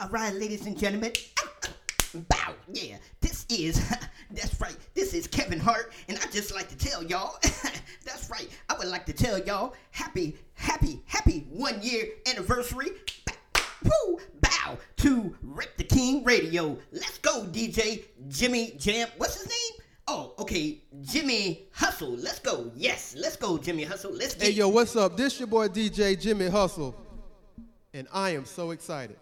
All right, ladies and gentlemen. Bow. Yeah, this is, that's right, this is Kevin Hart, and I just like to tell y'all, that's right, I would like to tell y'all, happy, happy, happy one year anniversary. Woo! Bow to Rep the King Radio. Let's go, DJ Jimmy Jam. What's his name? Oh, okay, Jimmy Hustle. Let's go. Yes, let's go, Jimmy Hustle. Let's get Hey, yo, what's up? This your boy DJ Jimmy Hustle, and I am so excited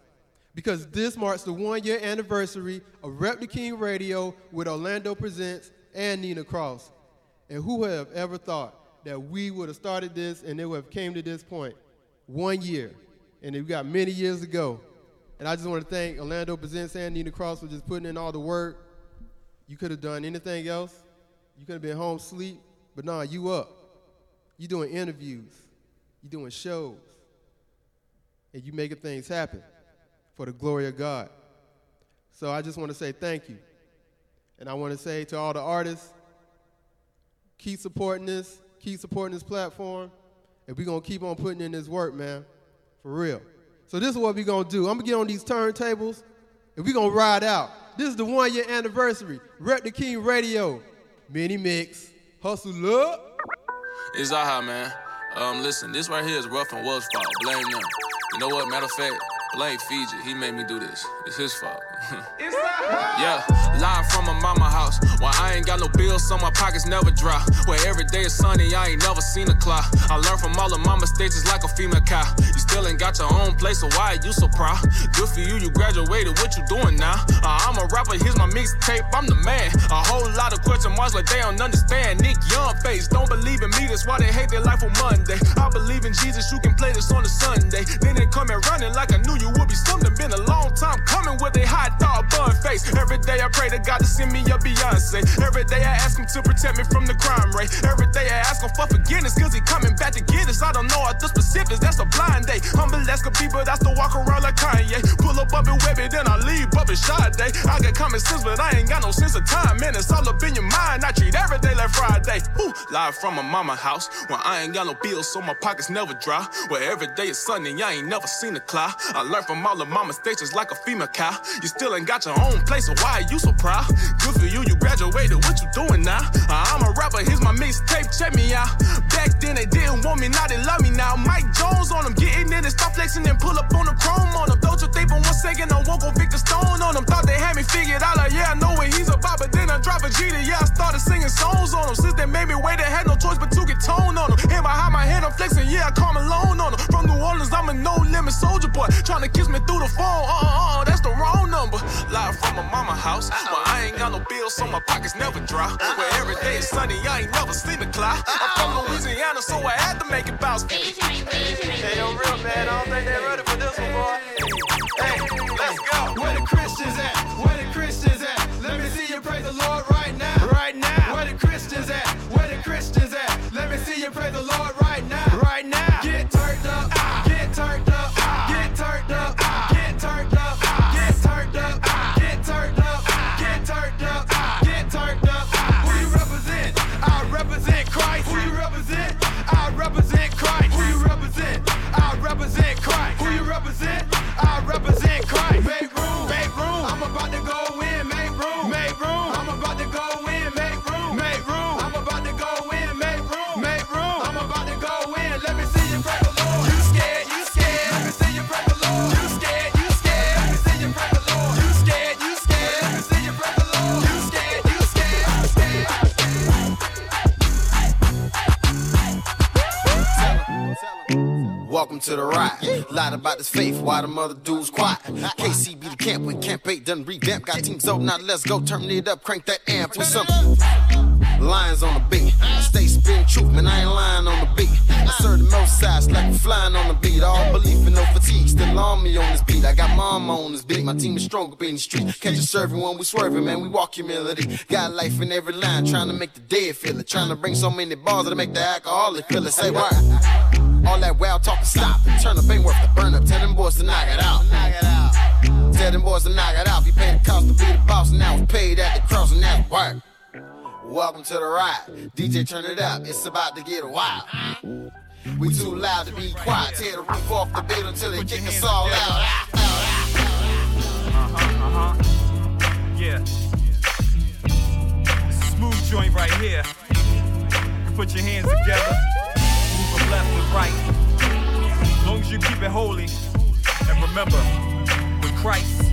because this marks the one year anniversary of Rep the King Radio with Orlando Presents and Nina Cross. And who would have ever thought that we would have started this and it would have came to this point? One year. And we got many years to go. And I just want to thank Orlando Presents and Nina Cross for just putting in all the work. You could have done anything else. You could have been home sleep, but nah, you up. You doing interviews. You doing shows. And you making things happen for the glory of God. So I just want to say thank you. And I want to say to all the artists, keep supporting this, keep supporting this platform, and we're going to keep on putting in this work, man. For real. So this is what we're going to do. I'm going to get on these turntables, and we're going to ride out. This is the one year anniversary. Rep the King Radio. Mini Mix. Hustle up. It's Aha, man. Um, listen, this right here is Rough and Wells' fault. Blame them. You know what? Matter of fact, blame Fiji. He made me do this. It's his fault. yeah, live from my mama house. Where I ain't got no bills, so my pockets never dry. Where every day is sunny, I ain't never seen a cloud. I learned from all of my mistakes, it's like a female cow. You still ain't got your own place, so why are you so proud? Good for you, you graduated. What you doing now? Uh, I'm a rapper, here's my mixtape, I'm the man. A whole lot of question marks like they don't understand. Nick Young face, don't believe in me, that's why they hate their life on Monday. I believe in Jesus, you can play this on a Sunday. Then they come and running like I knew you would be something. Been a long time coming with a hot dog bun face. Every day I pray to God to send me a Beyonce. Every day I ask him to protect me from the crime rate. Every day I ask him for forgiveness, cause he coming back to get us. I don't know all the specifics, that's a blind day. Humble as could be, but I still walk around like Kanye. Pull up up and web it, then I leave up and shot day. I got common sense, but I ain't got no sense of time. Man, it's all up in your mind. I treat every day like Friday. Woo. Live from my mama house, where I ain't got no bills, so my pockets never dry. Where every day is sunny, I ain't never seen a cloud. I learned from all of mistakes, just like a female cow. You still ain't got your own place, so why are you so proud? Good for you, you graduated, what you doing now? Uh, I'm a rapper, here's my mixtape, check me out. Back then they didn't want me, now they love me now. Mike Jones on them, getting in and stop flexing and pull up on the chrome on them. Don't you think for one second I won't go Victor Stone on them? Thought they had me figured out, like, yeah, I know what he's about, but then I drop a G to, yeah, I started singing songs on them. Since they made me wait, I had no choice but to get tone on them. Hand behind my head, I'm flexing, yeah, I call alone on them. From New Orleans, I'm a no limit soldier boy, trying to kiss me through the phone. Uh uh uh, that's the wrong number. Live from my mama house, where I ain't got no bills, so my pockets never dry. Where every day is sunny, I ain't never seen a cloud. I'm from Louisiana, so I had to make it bounce. Hey, yo, real man, I don't think they're ready for this one, boy. Hey, let's go. Where the Christians at? Where the Christians at? Let me see you praise the Lord right now. Right now. Where the Christians at? Where the Christians at? Let me see you praise the Lord right now. Welcome to the ride. Lied about this faith, why the mother dudes quiet. KC be the camp when Camp 8 done revamp. Got teams over, now let's go. Turn it up, crank that amp with some lions on the beat. Stay spitting truth, man, I ain't lying on the beat. I serve the most sides like I'm flying on the beat. All belief and no fatigue, still on me on this beat. I got mama on this beat, my team is strong up in the street. Catch a serving when we swerving, man, we walk humility. Got life in every line, trying to make the dead feel it. Trying to bring so many bars that make the alcoholic feel it. Say what? All that wild talk is stop. Turn up ain't worth the burn up. Tell them boys to knock it out. Tell them boys to knock it out. If you pay the cost to be the boss, and now it's paid at the cross and that's work. Welcome to the ride. DJ, turn it up. It's about to get wild. We too loud to be quiet. Tear the roof off the bed until they kick us all out. Uh huh, uh huh. Yeah. Smooth joint right here. Put your hands together. Left to right. As long as you keep it holy. And remember, with Christ,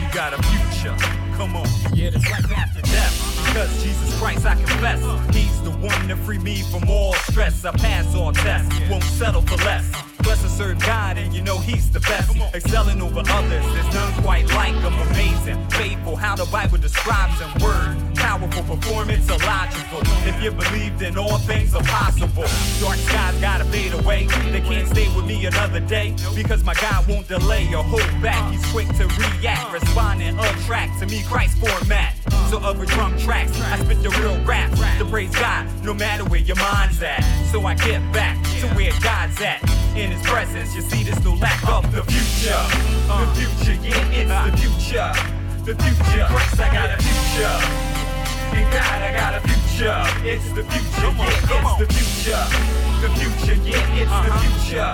you got a future. Come on. Yeah, there's life after death. Because Jesus Christ, I confess. He's the one to free me from all stress. I pass all tests, won't settle for less. Bless a certain God, and you know He's the best. Excelling over others, there's none quite like Him. Amazing, faithful, how the Bible describes Him. Word, powerful performance, illogical. If you believe, then all things are possible. Dark skies gotta fade away. They can't stay with me another day because my God won't delay or hold back. He's quick to react, responding attract to me Christ format. So other drum tracks, I spit the real rap to praise God, no matter where your mind's at. So I get back to where God's at. In His presence, you see, there's no lack of the future. The future, yeah, it's the future. The future, Christ, I got a future. In God, I got a future. It's the future, yeah, it's the future. The future, yeah, it's the future.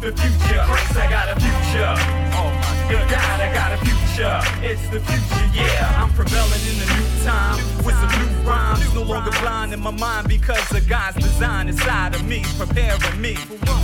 The future, Christ, I got a future. Oh my God, God, I got a future. It's the future, yeah. I'm prevailing in a new time with some new rhymes. No longer blind in my mind because of God's design inside of me, preparing me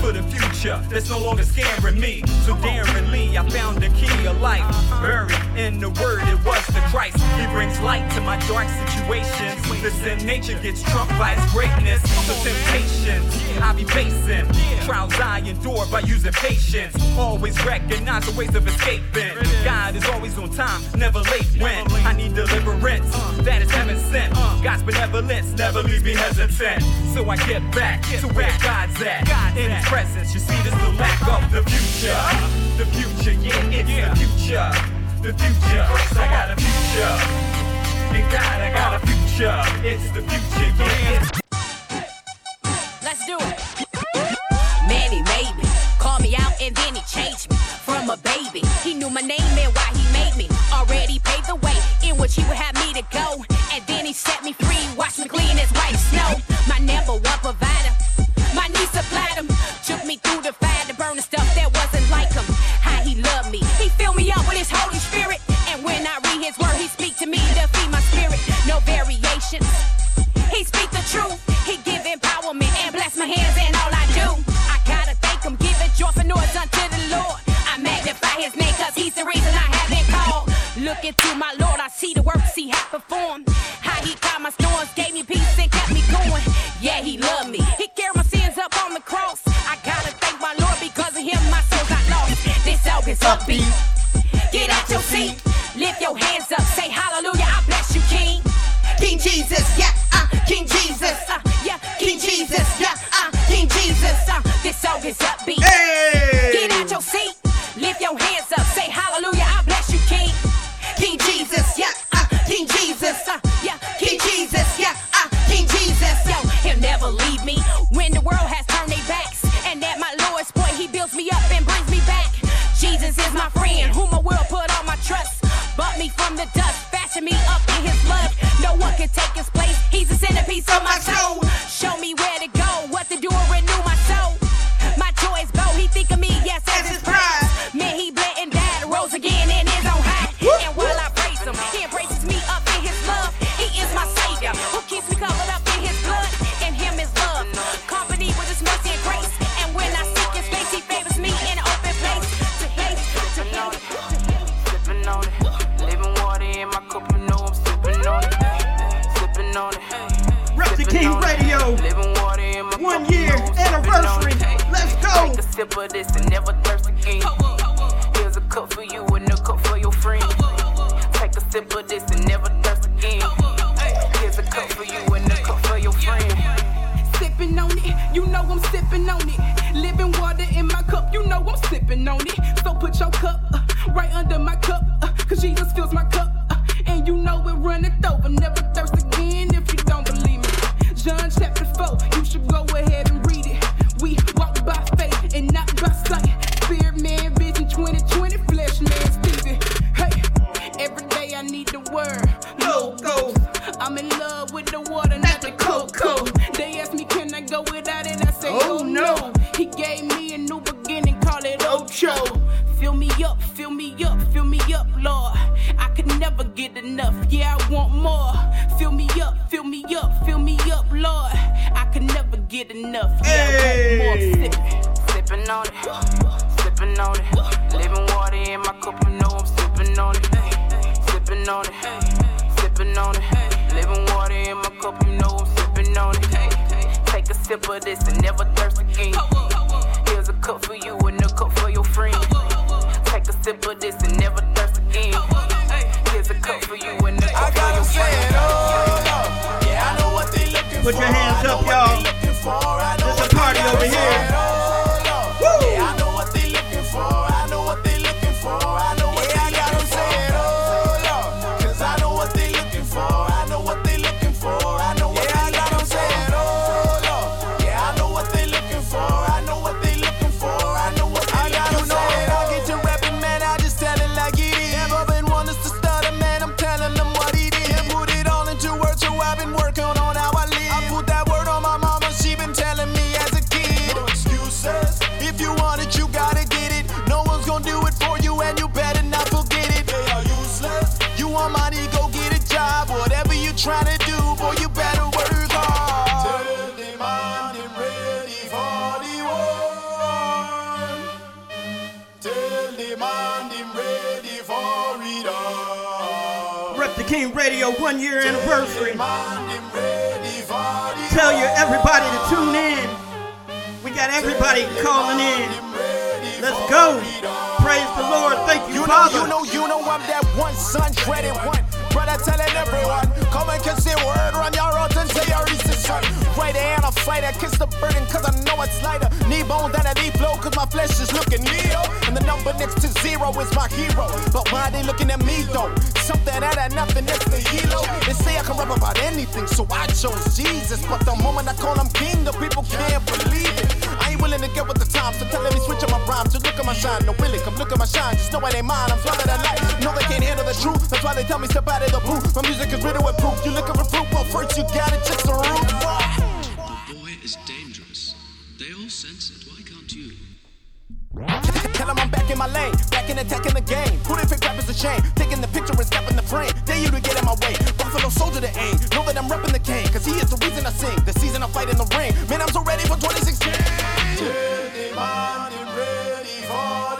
for the future that's no longer scaring me. So daringly, I found the key of life, buried in the word. It was the Christ. He brings light to my dark situations. The sin nature gets trumped by His greatness. So temptations I be facing, trials I endure by using patience. Always recognize the ways of escaping. God is always on time, never late when I need deliverance. That is heaven sent. God's benevolence never leaves me hesitant. So I get back to where God's at. In His presence, you see, there's the lack of the future. The future, yeah, it's the future. The future, I got a future. In God, I got a future. It's the future, yeah. Let's do it. Man, he made me. Call me out and then he changed me from a baby. He knew my name and why he made me. Already paved the way in which he would have me to go. And then he set me free. Watch me clean as white snow. My number one provider. My knees supplied him. Took me through the fire to burn the stuff that wasn't like him. How he loved me. He filled me up with his Holy Spirit. And when I read his word, he speak to me to feed my spirit. No variations. Look into my Lord, I see the works he had performed. How he calmed my storms, gave me peace and kept me going. Yeah, he loved me. He carried my sins up on the cross. I gotta thank my Lord because of him my soul got lost. This August upbeat. Get out your seat, lift your hands up, say hallelujah, I bless you, King. King Jesus, yeah, uh, King Jesus, uh, yeah, King Jesus, yeah, uh, King Jesus, uh, this song is upbeat. Get And never thirst again. Here's a cup for you and a cup for your friend. Take a sip of this and never thirst again. Here's a cup for you and a cup for your friend. Sipping on it, you know I'm sipping on it. Living water in my cup, you know I'm sipping on it. So put your cup uh, right under my cup, go. Praise the Lord. Thank you, You know, Father. you know, you know I'm that one son, dreaded one. Brother telling everyone, come and kiss the word, run your and say you're son. Right there and a fighter, kiss the burden, cause I know it's lighter. Knee bone than a deep blow, cause my flesh is looking Leo. And the number next to zero is my hero. But why they looking at me though? Something out of nothing next to hero. They say I can rap about anything, so I chose Jesus. But the moment I call him king, the people can't believe it. Willing to get with the times, so tell me switch up my rhymes. So look at my shine, no willing, come look at my shine. Just know it ain't mine, I'm stronger than life. No, they can't handle the truth, that's why they tell me step out of the booth. My music is riddled with proof. You looking for proof, well, first you gotta check the roof. The boy is dangerous. They all sense it. Why can't you? Tell 'em I'm back in my lane, back in attacking the game. Who didn't pick rap a shame? Taking the picture and stepping the frame. Dare you to get in my way. Buffalo soldier to aim. Know that I'm repping the cane, cause he is the reason I sing. The season I fight in the ring. Man, I'm so ready for 2016. ready man ready for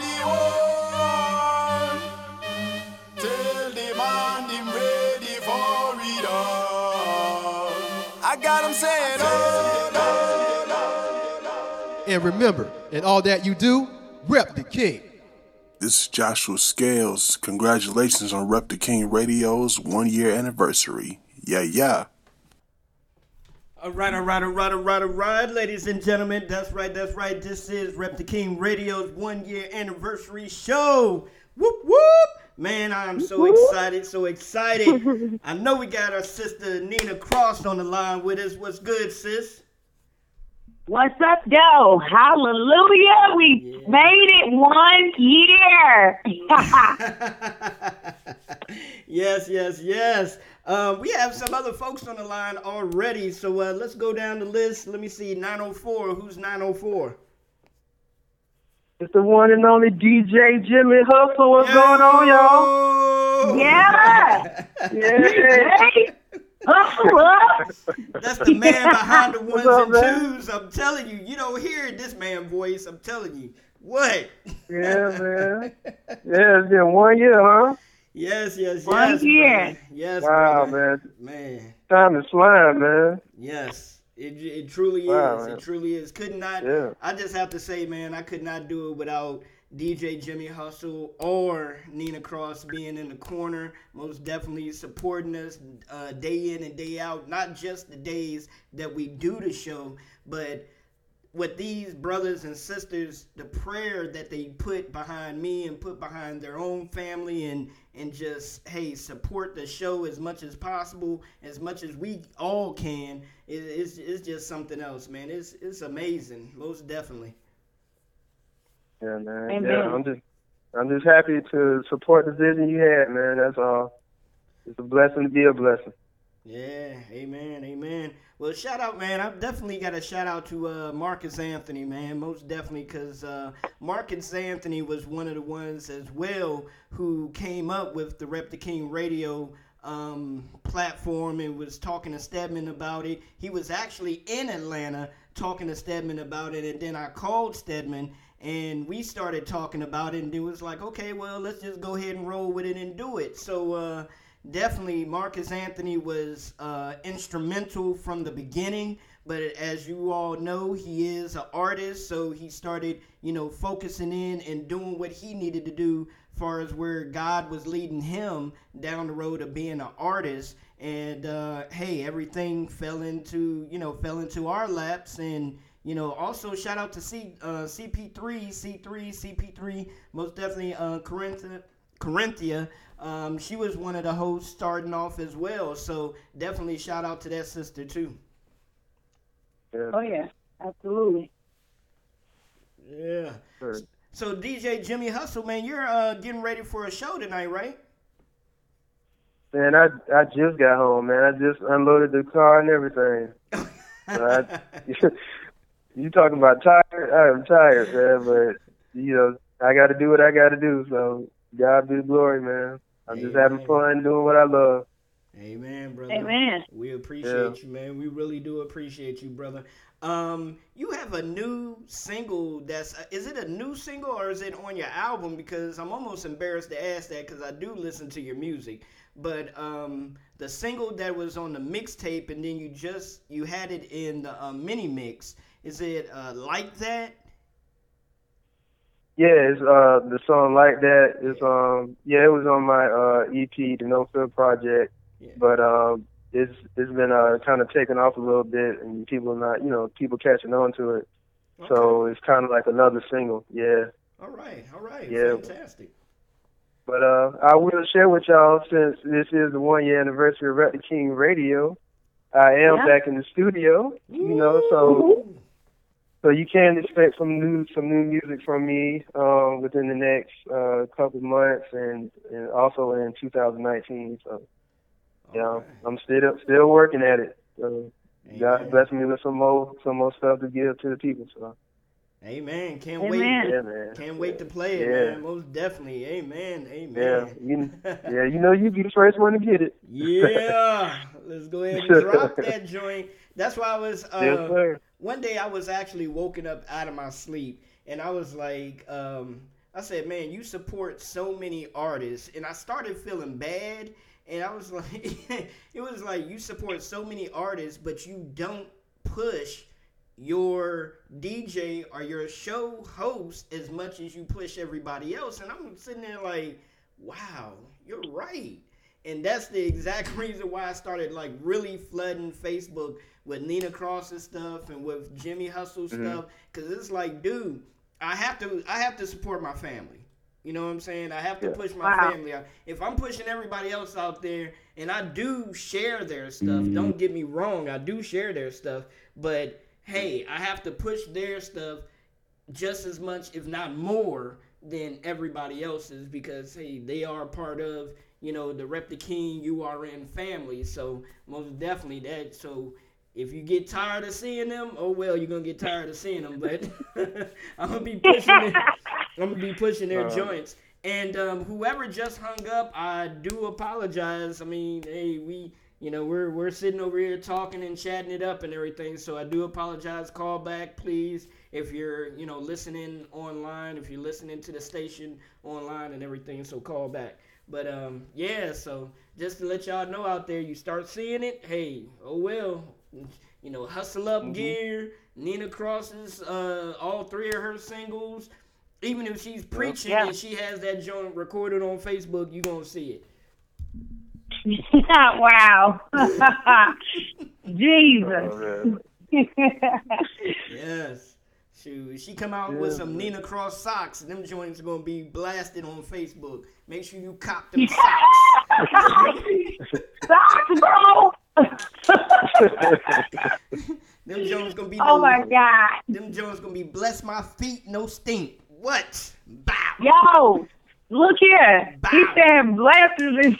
And remember, in all that you do, rep the king. This is Joshua Scales. Congratulations on Rep the King Radio's one year anniversary. Yeah, yeah. All right, all right, all right, all right, all right, ladies and gentlemen. That's right, that's right. This is Rep the King Radio's one year anniversary show. Whoop, whoop. Man, I'm so excited, so excited. I know we got our sister Nina Cross on the line with us. What's good, sis? What's up, though? Hallelujah. We made it one year. Yes, yes, yes. Um, we have some other folks on the line already, so uh, let's go down the list. Let me see, 904. Who's 904? It's the one and only DJ Jimmy Hustle. What's going on, y'all? yeah. Yeah. That's the man behind the ones up, and man? twos. I'm telling you, you don't hear this man voice. I'm telling you. What? Yeah, man. Yeah, it's been one year, huh? Yes, yes, One yes. year. brother. Yes, Wow, brother. man. Man. Time is flying, man. Yes, it, it truly Wow, is. man. It truly is. Could not. Yeah. I just have to say, man, I could not do it without DJ Jimmy Hustle or Nina Cross being in the corner, most definitely supporting us uh, day in and day out. Not just the days that we do the show, but with these brothers and sisters, the prayer that they put behind me and put behind their own family and and just hey support the show as much as possible, as much as we all can. It, it's it's just something else, man. It's it's amazing, most definitely. Yeah, man. Amen. Yeah, I'm just, I'm just happy to support the vision you had, man. That's all. It's a blessing to be a blessing. Yeah, amen, amen. Well, shout out, man. I've definitely got a shout out to uh, Marcus Anthony, man. Most definitely, because uh, Marcus Anthony was one of the ones as well who came up with the Rep the King radio um, platform and was talking to Stedman about it. He was actually in Atlanta talking to Stedman about it, and then I called Stedman and we started talking about it, and it was like, okay, well, let's just go ahead and roll with it and do it. So uh, definitely, Marcus Anthony was uh, instrumental from the beginning. But as you all know, he is an artist, so he started, you know, focusing in and doing what he needed to do, far as where God was leading him down the road of being an artist. And uh, hey, everything fell into, you know, fell into our laps, and you know, also shout out to C uh, CP3, C3, CP3, most definitely uh, Corinthia. Corinthia, um, she was one of the hosts starting off as well. So definitely shout out to that sister too. Yeah. Oh yeah, absolutely. Yeah. So DJ Jimmy Hustle, man, you're uh, getting ready for a show tonight, right? Man, I I just got home, man. I just unloaded the car and everything. So I, you talking about tired? I am tired, man. But you know, I got to do what I got to do. So God be the glory, man. I'm just having fun doing what I love. Amen, brother. Amen. We appreciate you, man. We really do appreciate you, brother. Um, you have a new single that's uh, is it a new single or is it on your album? Because I'm almost embarrassed to ask that because I do listen to your music. But um, the single that was on the mixtape and then you just you had it in the uh, mini mix. Is it uh, like that? Yeah, it's uh the song like that is um yeah it was on my uh EP the No Fill Project, yeah. but um it's it's been uh kind of taken off a little bit and people are not you know people catching on to it, so it's kind of like another single. Yeah, All right, all right, Yeah. fantastic. but uh I will share with y'all since this is the one year anniversary of Rep the King Radio, I am Yeah. back in the studio. You know so. So you can expect some new some new music from me um, within the next uh, couple months, and, and also in 2019. So, yeah, I'm still still working at it. So, God bless me with some more some more stuff to give to the people. So, Amen. Can't Amen. wait. Yeah, man. Can't wait to play it, Yeah. man. Most definitely. Amen. Amen. yeah, you, yeah, you know you be the first one to get it. Yeah, let's go ahead and drop that joint. That's why I was. Uh, Yes, sir. One day I was actually woken up out of my sleep, and I was like, um, I said, "Man, you support so many artists," and I started feeling bad. And I was like, it was like you support so many artists, but you don't push your DJ or your show host as much as you push everybody else. And I'm sitting there like, wow, you're right. And that's the exact reason why I started like really flooding Facebook with Nina Cross and stuff and with Jimmy Hustle Mhm. stuff. Cause it's like, dude, I have to I have to support my family. You know what I'm saying? I have to Yeah. push my Wow. family out. If I'm pushing everybody else out there, and I do share their stuff, don't get me wrong, I do share their stuff, but hey, I have to push their stuff just as much, if not more, than everybody else's because hey, they are part of you know the Rep the King URN family. So most definitely that. So if you get tired of seeing them, oh well, you're gonna get tired of seeing them. But I'm gonna be pushing it. I'm gonna be pushing their Uh. joints. And um, whoever just hung up, I do apologize. I mean, hey, we, you know, we're we're sitting over here talking and chatting it up and everything. So I do apologize. Call back, please, if you're, you know, listening online. If you're listening to the station online and everything, so call back. But um, yeah. So just to let y'all know out there, you start seeing it. Hey, oh well, you know, hustle up gear. Nina Cross's uh, all three of her singles. Even if she's preaching Yeah. and she has that joint recorded on Facebook, you're gonna see it. wow. Jesus. Yes. Shoot, she come out with some Nina Cross socks, and them joints are gonna be blasted on Facebook. Make sure you cop them socks. Socks, bro. Them joints gonna be. Oh no- my God. Them Jones gonna be bless my feet, no stink. What? Bow. Yo, Look here. He said blessings and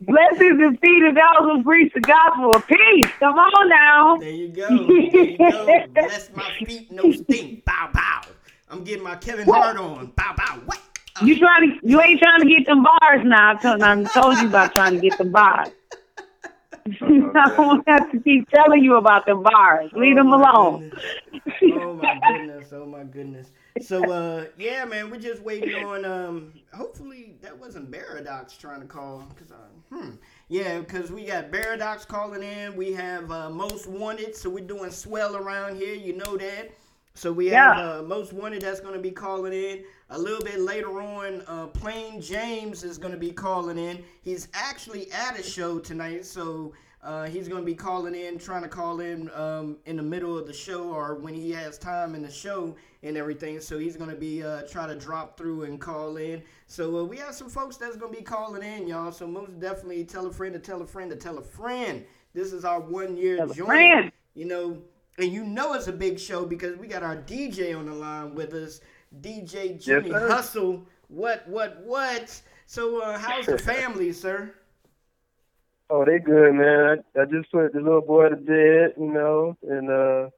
blessings and feed the those who preach the gospel of peace. Come on now. There you go. There you go. Bless my feet, no stink. Bow bow. I'm getting my Kevin Hart on. Bow bow. What? You trying to you ain't trying to get them bars now. I told, I told you about trying to get them bars. I won't have to keep telling you about the bars. Leave them alone. oh my goodness. Oh my goodness. So uh yeah, man, we're just waiting on um hopefully that wasn't Baradox trying to call cuz uh, hmm. Yeah, cuz we got Baradox calling in. We have uh, Most Wanted, so we're doing swell around here, you know that. So we have Yeah. uh, Most Wanted that's going to be calling in. A little bit later on, uh, Plain James is going to be calling in. He's actually at a show tonight, so uh, he's going to be calling in, trying to call in um, in the middle of the show or when he has time in the show and everything. So he's going to be uh, trying to drop through and call in. So uh, we have some folks that's going to be calling in, y'all. So most definitely tell a friend to tell a friend to tell a friend. This is our one year joint. You know, and you know it's a big show because we got our DJ on the line with us, DJ Jimmy sir. Hustle. What, what, what? So, uh, how's the family, sir? Oh, they good, man. I, I just put the little boy to bed, you know, and uh,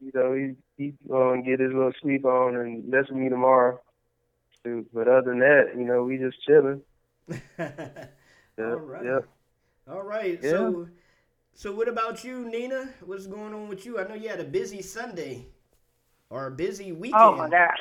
you know, he he gonna get his little sleep on and mess with me tomorrow. Shoot. But other than that, you know, we just chilling. Yep, All right. Yep. All right. Yeah. So, so what about you, Nina? What's going on with you? I know you had a busy Sunday or a busy weekend. Oh my gosh.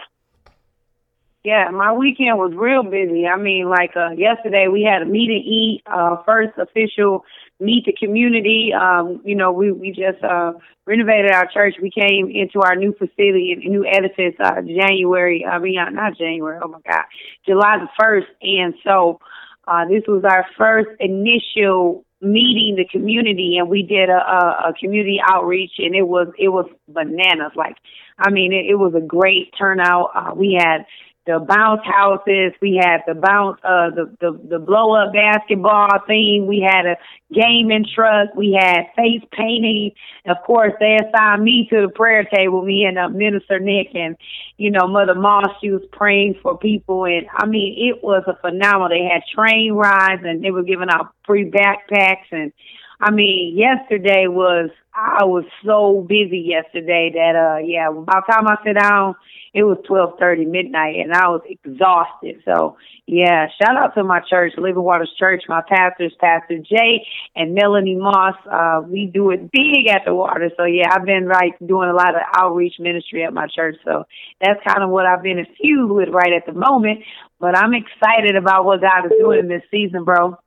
Yeah, my weekend was real busy. I mean, like uh yesterday we had a meet and eat, uh first official meet the community. Um, you know, we we just uh renovated our church. We came into our new facility new edifice uh January I mean uh, not January, oh my God. July the first and so uh this was our first initial meeting the community and we did a, a, a community outreach and it was it was bananas like I mean it, it was a great turnout. Uh we had the bounce houses. We had the bounce, uh, the the, the blow up basketball thing. We had a gaming truck. We had face painting. Of course, they assigned me to the prayer table. Me and uh, Minister Nick and you know Mother Moss. She was praying for people, and I mean it was a phenomenal. They had train rides, and they were giving out free backpacks and. I mean, yesterday was I was so busy yesterday that uh yeah, by the time I sit down, it was twelve thirty midnight and I was exhausted. So yeah, shout out to my church, Living Waters Church, my pastors, Pastor Jay and Melanie Moss. Uh we do it big at the water. So yeah, I've been like doing a lot of outreach ministry at my church. So that's kind of what I've been infused with right at the moment. But I'm excited about what God is doing in this season, bro.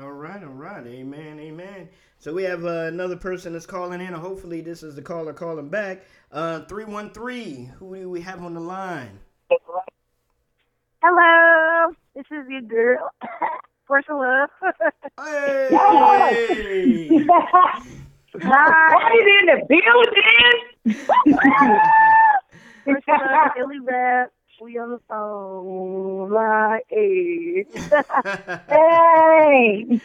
All right, all right. Amen, amen. So we have uh, another person that's calling in, hopefully this is the caller calling back. Uh, 313, who do we have on the line? Hello, this is your girl, Portia Love. Hey! What is in the building? Portia Love, Billy Rap. We on the phone, like, hey. hey.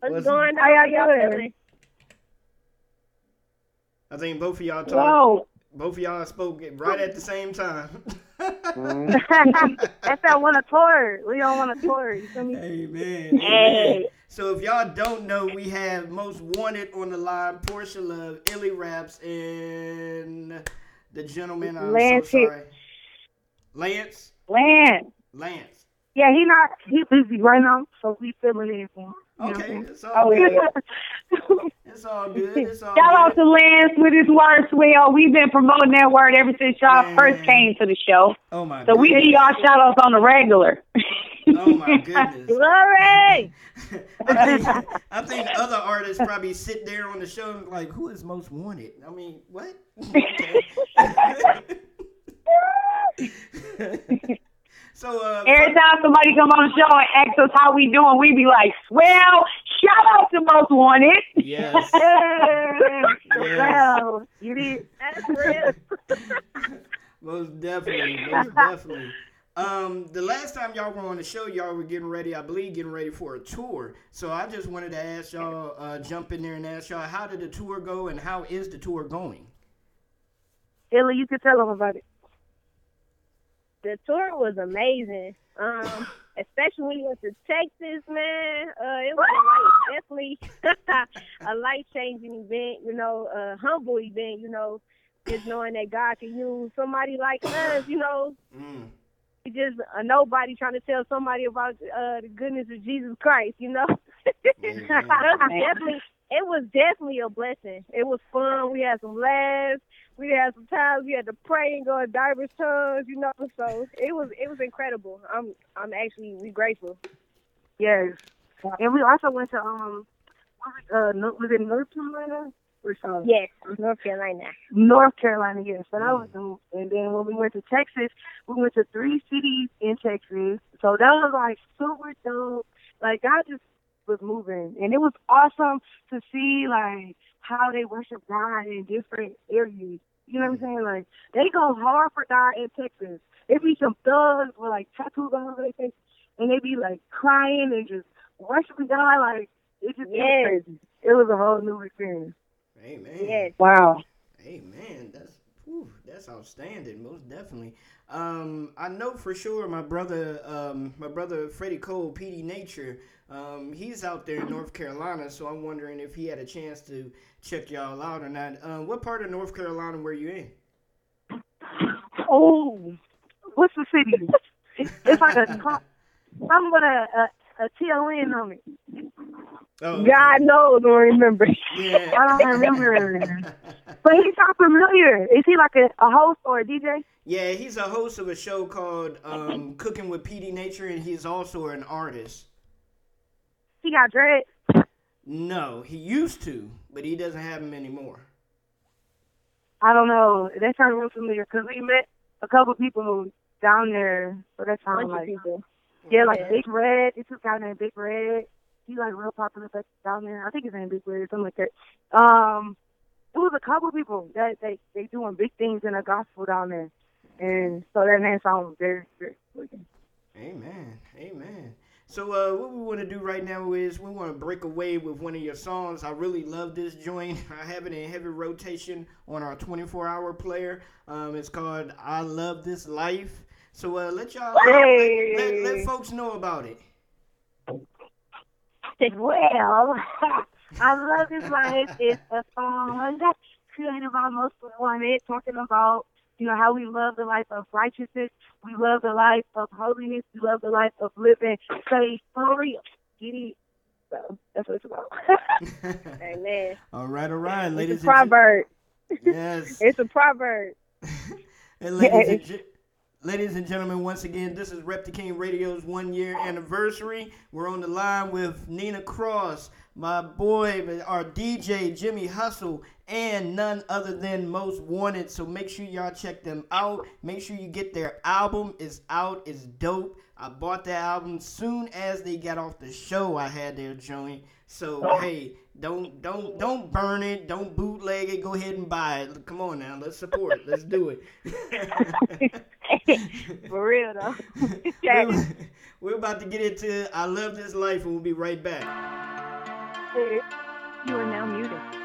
What's, What's- going on? How y'all doing? I think both of y'all Whoa. talked. Both of y'all spoke right at the same time. Mm-hmm. That's that one a tour. We don't want a tour. You feel me? Amen. Hey. So if y'all don't know, we have Most Wanted on the line, Portia Love, Illy Raps, and the gentleman. I'm Lance so sorry. Lance. Lance. Lance. Yeah, he not he busy right now, so we filling in for him. You know what I'm Okay, it's all Oh, good. It's all good. It's all Shout out to Lance with his word swell. We've been promoting that word ever since y'all Man. first came to the show. Oh my god. So we goodness. need y'all shout outs on the regular. Oh my goodness. Glory! I think, I think other artists probably sit there on the show and like, who is most wanted? I mean, what? so uh, Every time somebody come on the show and ask us how we doing, we be like, swell, shout out to Most Wanted. Yes. Wow, you did. That's. Most definitely, most definitely. Um, the last time y'all were on the show, y'all were getting ready, I believe, getting ready for a tour. So I just wanted to ask y'all, uh, jump in there and ask y'all, how did the tour go and how is the tour going? Ella, you can tell them about it. The tour was amazing. Um, especially when you went to Texas, man. Uh, it was a life, definitely a life changing event. You know, a humble event. You know, just knowing that God can use somebody like us. You know, Mm. just a nobody trying to tell somebody about uh, the goodness of Jesus Christ. You know, it was definitely. It was definitely a blessing. It was fun. We had some laughs. We had some times we had to pray and go in diverse tongues, you know. So it was it was incredible. I'm I'm actually we grateful. Yes. And we also went to um uh was it North Carolina or something? Yes, North Carolina. North Carolina, yes. So that was. And then when we went to Texas, we went to three cities in Texas. So that was like super dope. Like God just was moving. And it was awesome to see like how they worship God in different areas. You know what I'm saying? Like they go hard for God in Texas. There be some thugs with like tattoos all over their face and they be like crying and just worshiping God like it just it was Yes. crazy. It was a whole new experience. Amen. Yes. Wow. Amen. That's whew, that's outstanding, most definitely. Um, I know for sure my brother, um, my brother Freddie Cole, PD Nature, um, he's out there in North Carolina, so I'm wondering if he had a chance to check y'all out or not. Um, what part of North Carolina were you in? Oh, what's the city? It's, like a something with a, a, a T-O-N on it. Oh, God knows, I don't remember. Yeah. I don't remember. It. But he sounds familiar. Is he like a, a host or a DJ? Yeah, he's a host of a show called um, Cooking with PD Nature, and he's also an artist. He got dread. No, he used to, but he doesn't have them anymore. I don't know. That sounds real familiar because we met a couple people down there. So that sounds Bunch of like people. yeah, like Yeah. Big Red. It's a guy named Big Red. He's like real popular back down there. I think his name Big Red or something like that. Um, it was a couple people that they they doing big things in the gospel down there, and so that name sounds very very. familiar. Amen. Amen. So uh, what we want to do right now is we want to break away with one of your songs. I really love this joint. I have it in heavy rotation on our 24-hour player. Um, it's called "I Love This Life." So uh, let y'all Hey. let, let, let folks know about it. Well, I love this life. It's a song that's created by most women talking about you know how we love the life of righteousness, we love the life of holiness, we love the life of living faith for real. It? So that's what it's about. Amen. All right, all right, It's ladies a proverb. and gen- yes. It's a proverb. And ladies and, gen- ladies and gentlemen, once again, this is Rep the King Radio's one year anniversary. We're on the line with Nina Cross, my boy, our DJ Jimmy Hustle, and none other than Most Wanted. So make sure y'all check them out. Make sure you get their album. It's out. It's dope. I bought the album soon as they got off the show. I had their joint. So oh. hey, don't don't don't burn it. Don't bootleg it. Go ahead and buy it. Come on now, let's support. it. Let's do it. For real though. we're, we're about to get into I love this life, and we'll be right back. You are now muted.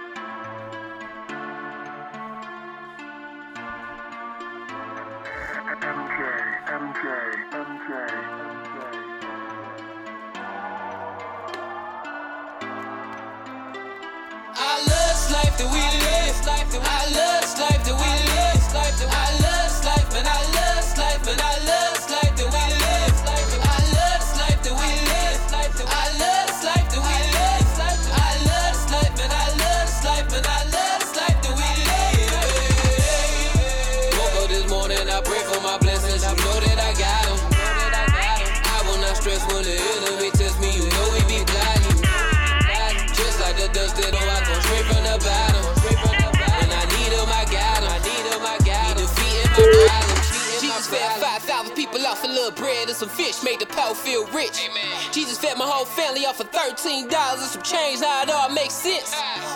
Bread and some fish, made the poor feel rich. Jesus fed my whole family off of $13 and some change, now it all makes sense.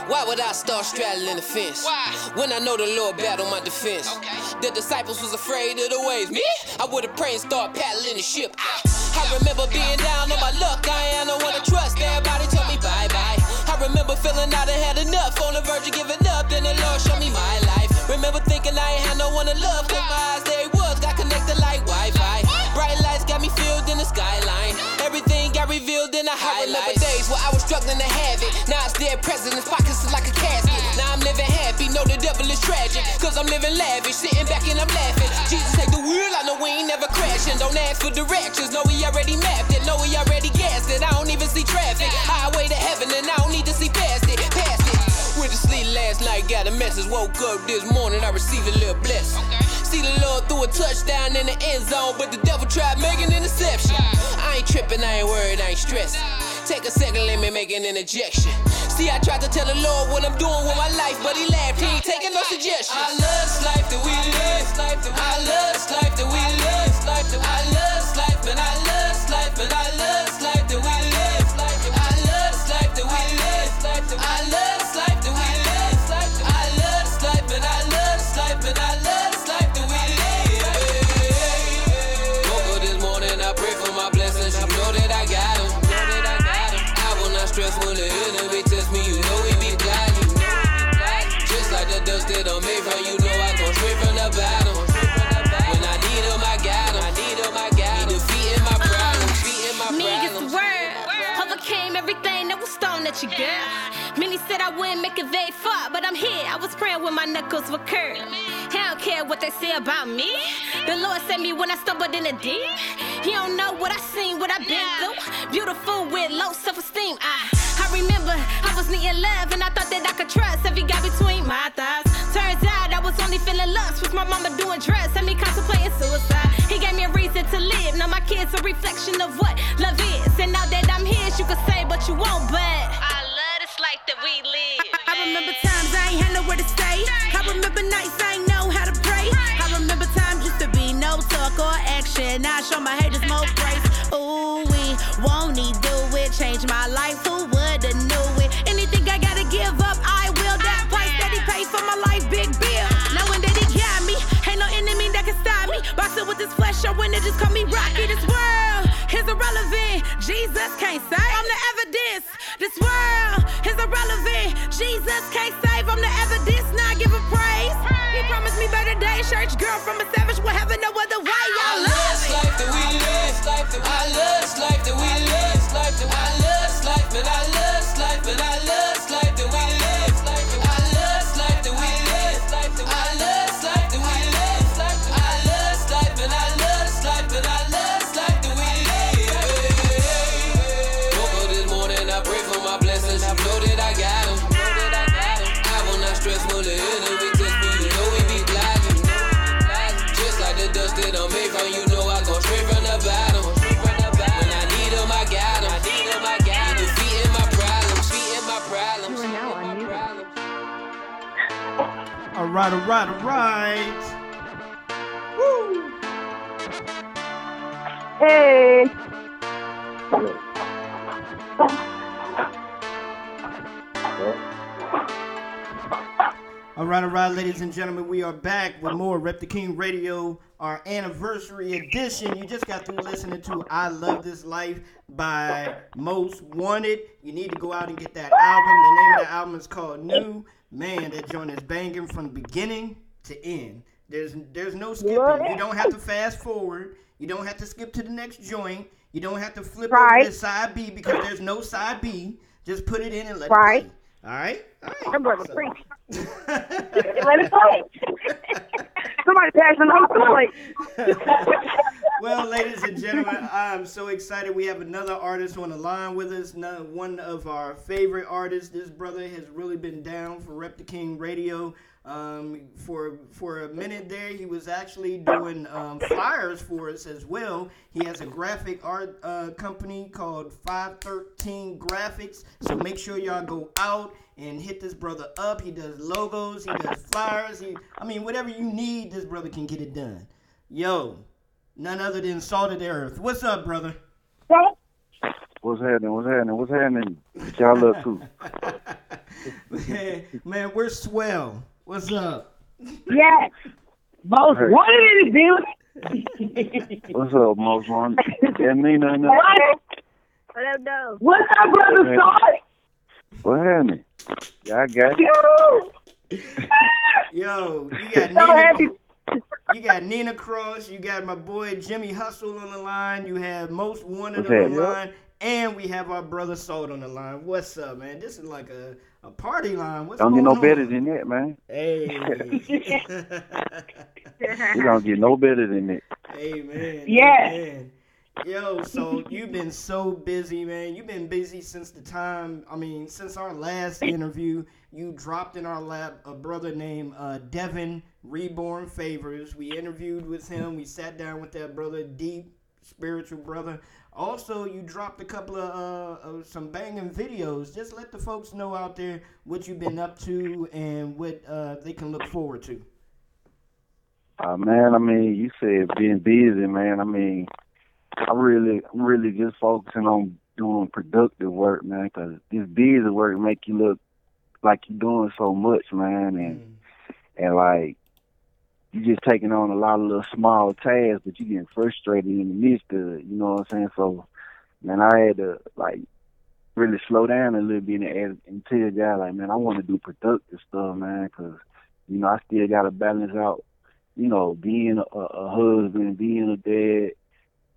Why would I start straddling the fence? Why? When I know the Lord battle my defense. The disciples was afraid of the waves. Me? I would've prayed and start paddling the ship. Ah. I remember being down on my luck. I ain't no one to trust. Everybody told me bye bye. I remember feeling I done had enough. On the verge of giving up. Then the Lord showed me my life. Remember thinking I ain't had no one to love. Close my eyes, there he was. Got connected like Wi the skyline. Everything got revealed in the highlights. I remember days where I was struggling to have it. Now it's dead presidents, pockets like a casket. Now I'm living happy, know the devil is tragic. Cause I'm living lavish, sitting back and I'm laughing. Jesus take the wheel, I know we ain't never crashing. Don't ask for directions, know we already mapped it. Know we already gassed it, I don't even see traffic. Highway to heaven, and I don't need to see past it. Past it. Went to sleep last night, got a message. Woke up this morning, I received a little blessing. Okay. See the Lord threw a touchdown in the end zone, but the devil tried making an interception. I ain't tripping, I ain't worried, I ain't stressing. Take a second, let me make an interjection. See, I tried to tell the Lord what I'm doing with my life, but he laughed, he ain't taking no suggestions. I love this life that we live. I love girl. Many said I wouldn't make it very far, but I'm here. I was praying when my knuckles were curved. He don't care what they say about me. The Lord sent me when I stumbled in the deep. He don't know what I seen, what I've been through. Beautiful with low self-esteem. I, I remember I was needing love and I thought that I could trust every guy between my thighs. Turns out I was only feeling lust with my mama doing drugs and me contemplating suicide. He gave me a reason to live. Now my kids a reflection of what love is. And now that I'm his, you can say what you want, but I life that we live. I, I remember times I ain't had nowhere to stay. I remember nights I ain't know how to pray. I remember times used to be no talk or action. Now I show my haters more grace. Ooh, we won't need do it? Change my life. Who would've knew it? Anything I gotta give up, I will. That price that he paid for my life, big bill. Knowing that he got me, ain't no enemy that can stop me. Boxing with this flesh, or when they just call me Rocky. This world is irrelevant. Jesus can't say I'm the evidence. This world. Jesus can't save. I'm the evidence. Now I give him praise. He promised me better days. Church girl from a savage will have it no other way. I I love love this life that we live. I love this life right, all right, all right. Woo! Hey. All right, all right, ladies and gentlemen, we are back with more Rep the King Radio, our anniversary edition. You just got through listening to I Love This Life by Most Wanted. You need to go out and get that album. The name of the album is called New. Man, that joint is banging from beginning to end. There's there's no skipping. You don't have to fast forward. You don't have to skip to the next joint. You don't have to flip Right. over to side B because there's no side B. Just put it in and let Right. it play. All right? That brother preach. Let it play. Somebody pass the note play. well, ladies and gentlemen, I'm so excited. We have another artist on the line with us. One of our favorite artists. This brother has really been down for Rep the King Radio. Um, for for a minute there, he was actually doing um, flyers for us as well. He has a graphic art uh, company called 513 Graphics. So make sure y'all go out and hit this brother up. He does logos, he does flyers. He, I mean, whatever you need, this brother can get it done. Yo, none other than Salted Earth. What's up, brother? What's happening? What's happening? What's happening? Y'all up too. man, man, we're swell. What's up? Yes. Most Hey. wanted in the building. What's up, most one? That mean nothing. else? What up, though? What's up, brother Hey. Scott? What happening? Yeah, I got you. Yo, you got So happy. Nina, you got Nina Cross, you got my boy Jimmy Hustle on the line, you have Most Wanted What's on the happening? line, And we have our brother Salt on the line. What's up, man? This is like a, a party line. What's Don't get no on? better than that, man. Hey. We don't get no better than that. Amen. Yes. Amen. Yo, so you've been so busy, man. You've been busy since the time, I mean, since our last interview. You dropped in our lap a brother named uh, Devin Reborn Favors. We interviewed with him. We sat down with that brother, deep spiritual brother. Also, you dropped a couple of, uh, of some banging videos. Just let the folks know out there what you've been up to and what uh, they can look forward to. Uh, man, I mean, you said being busy, man. I mean, I really, I'm really just focusing on doing productive work, man. Cause this busy work make you look like you're doing so much, man, and mm. and like you're just taking on a lot of little small tasks, but you're getting frustrated in the midst of it. You know what I'm saying? So, man, I had to like really slow down a little bit and, and, and tell God, like, man, I want to do productive stuff, man, cause you know I still got to balance out you know, being a, a husband, being a dad,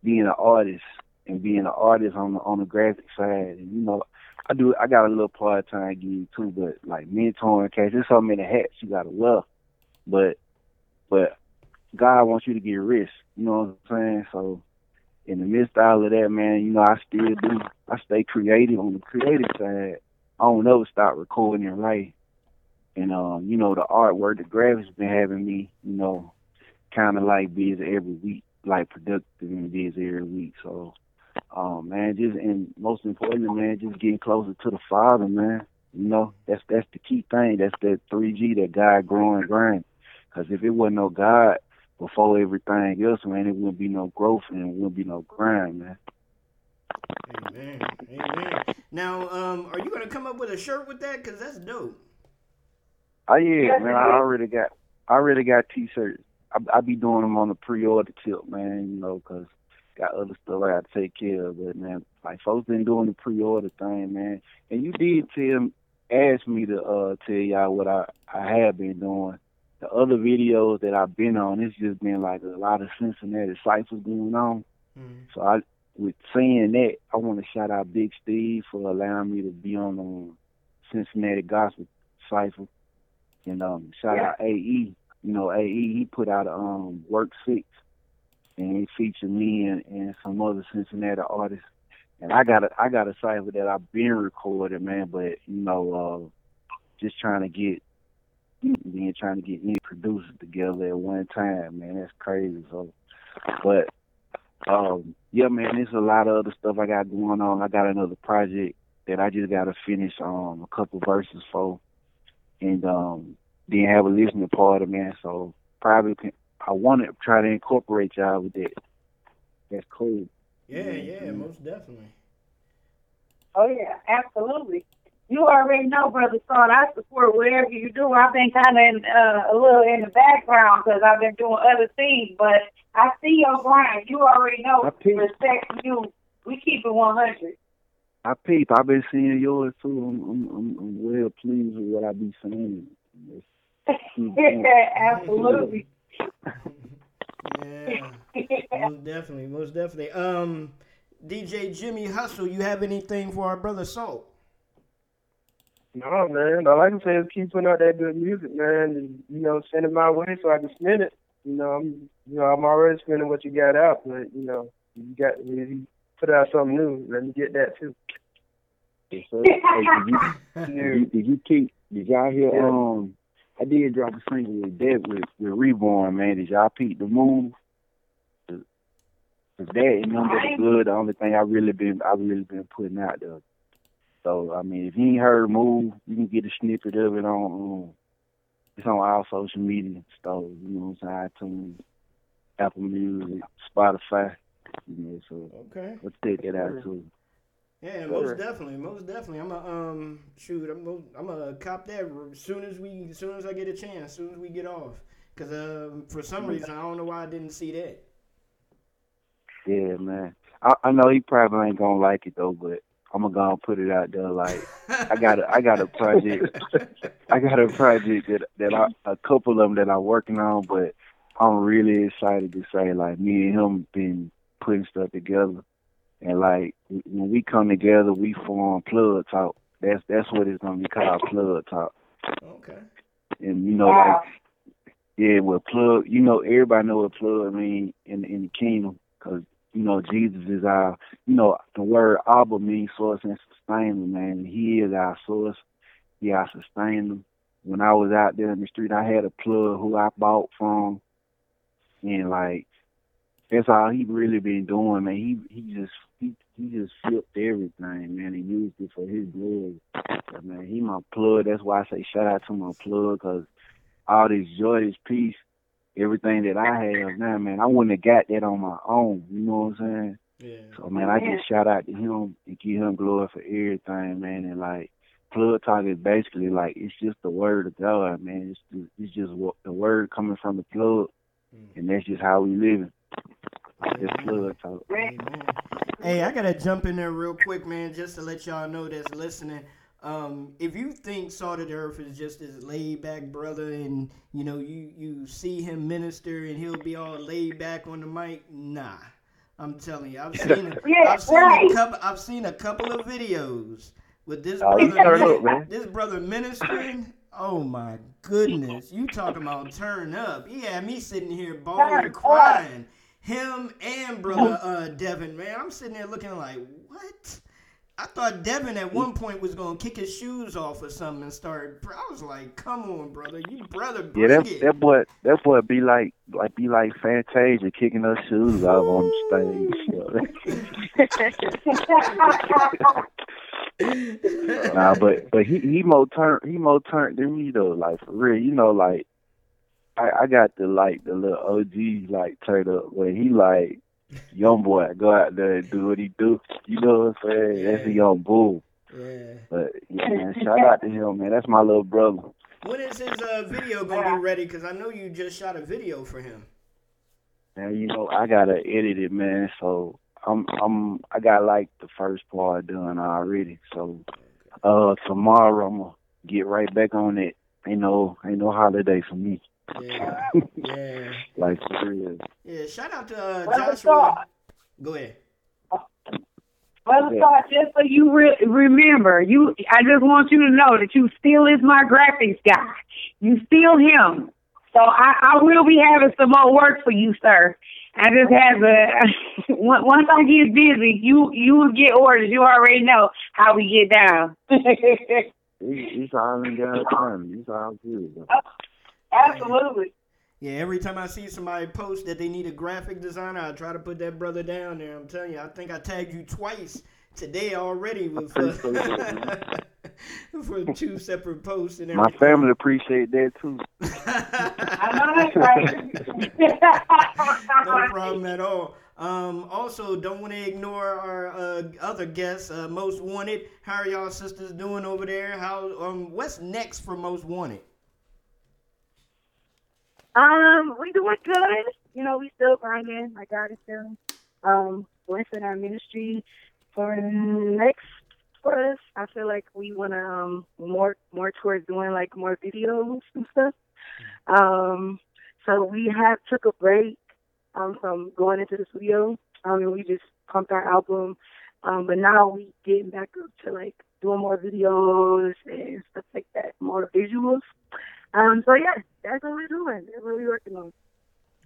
being an artist, and being an artist on the on the graphic side. And you know, I do I got a little part time gig too, but like mentoring case, there's so many hats you gotta wear. But but God wants you to get rich, you know what I'm saying? So in the midst of all of that, man, you know, I still do I stay creative on the creative side. I don't ever stop recording and writing. And um, you know, the artwork, the graphics been having me, you know, kinda like busy every week, like productive and busy every week. So um man, just and most importantly, man, just getting closer to the Father, man. You know, that's that's the key thing. That's that three G, that God growing grind. Because if it wasn't no God before everything else, man, it wouldn't be no growth and it wouldn't be no grind, man. Amen. Amen. Now, um, are you gonna come up with a shirt with that? Cause that's dope. Oh yeah, man. I already got, I already got t-shirts. I, I be doing them on the pre-order tip, man. You know, 'cause got other stuff I got to take care of. But man, like folks been doing the pre-order thing, man. And you did tell, ask me to uh tell y'all what I I have been doing. The other videos that I've been on, it's just been like a lot of Cincinnati ciphers going on. So I, with saying that, I want to shout out Big Steve for allowing me to be on the Cincinnati Gospel Cipher, and um, shout Yeah. out AE. You know, AE he put out um Work Six, and he featured me and, and some other Cincinnati artists. And I got a I got a cipher that I've been recording, man. But you know, uh, just trying to get being trying to get any producers together at one time, man. That's crazy. So, but um, yeah, man, there's a lot of other stuff I got going on. I got another project that I just got to finish um a couple verses for, and um then have a listening party, man. So probably can, I want to try to incorporate y'all with that. That's cool. Yeah, yeah, most definitely. Oh yeah, absolutely. You already know, brother Son. I support whatever you do. I've been kind of in, uh, a little in the background because I've been doing other things, but I see your grind. You already know. I peep. Respect to you. We keep it one hundred. I peep. I've been seeing yours too. I'm I'm I'm, I'm well pleased with what I be saying. Yeah, absolutely. Yeah, most definitely, most definitely. Um, DJ Jimmy Hustle, you have anything for our brother Salt? No, man. All I can say is keep putting out that good music, man, and you know, send it my way so I can spin it. You know, I'm, you know, I'm already spinning what you got out, but you know, you got you put out something new, let me get that too. Yes, sir. Hey, did you, did you did you keep did y'all hear Yeah. um I did drop a single with that with, with Reborn, man. Did y'all peep the move? Cause that and number the good, the only thing I really been I really been putting out there. So I mean if you ain't heard move, you can get a snippet of it on um, it's on all social media stores, you know what I'm saying, iTunes, Apple Music, Spotify. You know, so Okay. let's take that out too. Yeah, most definitely, most definitely. I'm a um shoot. I'm gonna, I'm gonna cop that as soon as we, as soon as I get a chance, as soon as we get off. Cause um for some reason I don't know why I didn't see that. Yeah, man. I, I know he probably ain't gonna like it though, but I'm gonna go and put it out there. Like I got a, I got a project, I got a project that that I, a couple of them that I'm working on, but I'm really excited to say like me and him been putting stuff together, And like when we come together, we form plug talk. That's that's what it's gonna be called, plug talk. Okay. And you know, like yeah, well, plug. You know, everybody know what plug mean in in the kingdom, cause you know Jesus is our. You know, the word Abba means source and sustainer, man. He is our source. He our sustainer. When I was out there in the street, I had a plug who I bought from, and like that's all he really been doing, man. He he just he he just flipped everything, man, and used it for his glory. But, man, he my plug. That's why I say shout out to my plug, cause all this joy, this peace, everything that I have now, man, I wouldn't have got that on my own. You know what I'm saying? Yeah. So man, I just shout out to him and give him glory for everything, man. And like plug talk is basically like it's just the word of God, man. It's just, it's just the word coming from the plug, mm. and that's just how we living. Like this plug talk. Hey, I gotta jump in there real quick, man, just to let y'all know that's listening. Um, if you think Salt of the Earth is just this laid back brother, and you know you you see him minister and he'll be all laid back on the mic, nah. I'm telling you, I've seen Yeah, I've seen right. a couple I've seen a couple of videos with this Oh, brother up, this brother ministering. Oh my goodness, you talking about turn up? He had me sitting here bawling, and crying. Him and brother uh, Devin, man, I'm sitting there looking like, what? I thought Devin at one point was gonna kick his shoes off or something and start. I was like, "Come on, brother, you brother, Yeah, bring that it." that boy that boy be like like be like Fantasia kicking her shoes off on the stage. nah, but but he he more turn he more turned than me though. Like for real, you know, like I I got the like the little OG like turned up where he like young boy go out there and do what he do. You know what I'm saying? That's a young bull. Yeah. But yeah, man, shout out to him, man. That's my little brother. When is his uh, video gonna be ready? Because I know you just shot a video for him. And you know, I gotta edit it, man. So I'm I'm I got like the first part done already. So uh tomorrow I'm gonna get right back on it. Ain't no ain't no holiday for me. Yeah. yeah. Like for real. Yeah. Shout out to uh, Well, Joshua. Go ahead. Well, Yeah. Scott, just so you re- remember, you, I just want you to know that you still is my graphics guy. You still him. So I, I will be having some more work for you, sir. I just have a once once I get busy, you you will get orders. You already know how we get down. It's, it's all in God's time. It's all good. Though. Absolutely. Yeah, every time I see somebody post that they need a graphic designer, I try to put that brother down there. I'm telling you, I think I tagged you twice today already with uh, for two separate posts and everything. My family appreciate that too. no problem at all. Um, also, don't want to ignore our uh, other guests, uh, Most Wanted. How are y'all sisters doing over there? How um, what's next for Most Wanted? Um, we doing good. You know, we still grinding. My God is still um blessing our ministry for next for us. I feel like we wanna um more more towards doing like more videos and stuff. Um so we have took a break um from going into the studio. Um and we just pumped our album. Um but now we getting back up to like doing more videos and stuff like that, more visuals. Um, so yeah, that's what we're doing. That's what we're working on.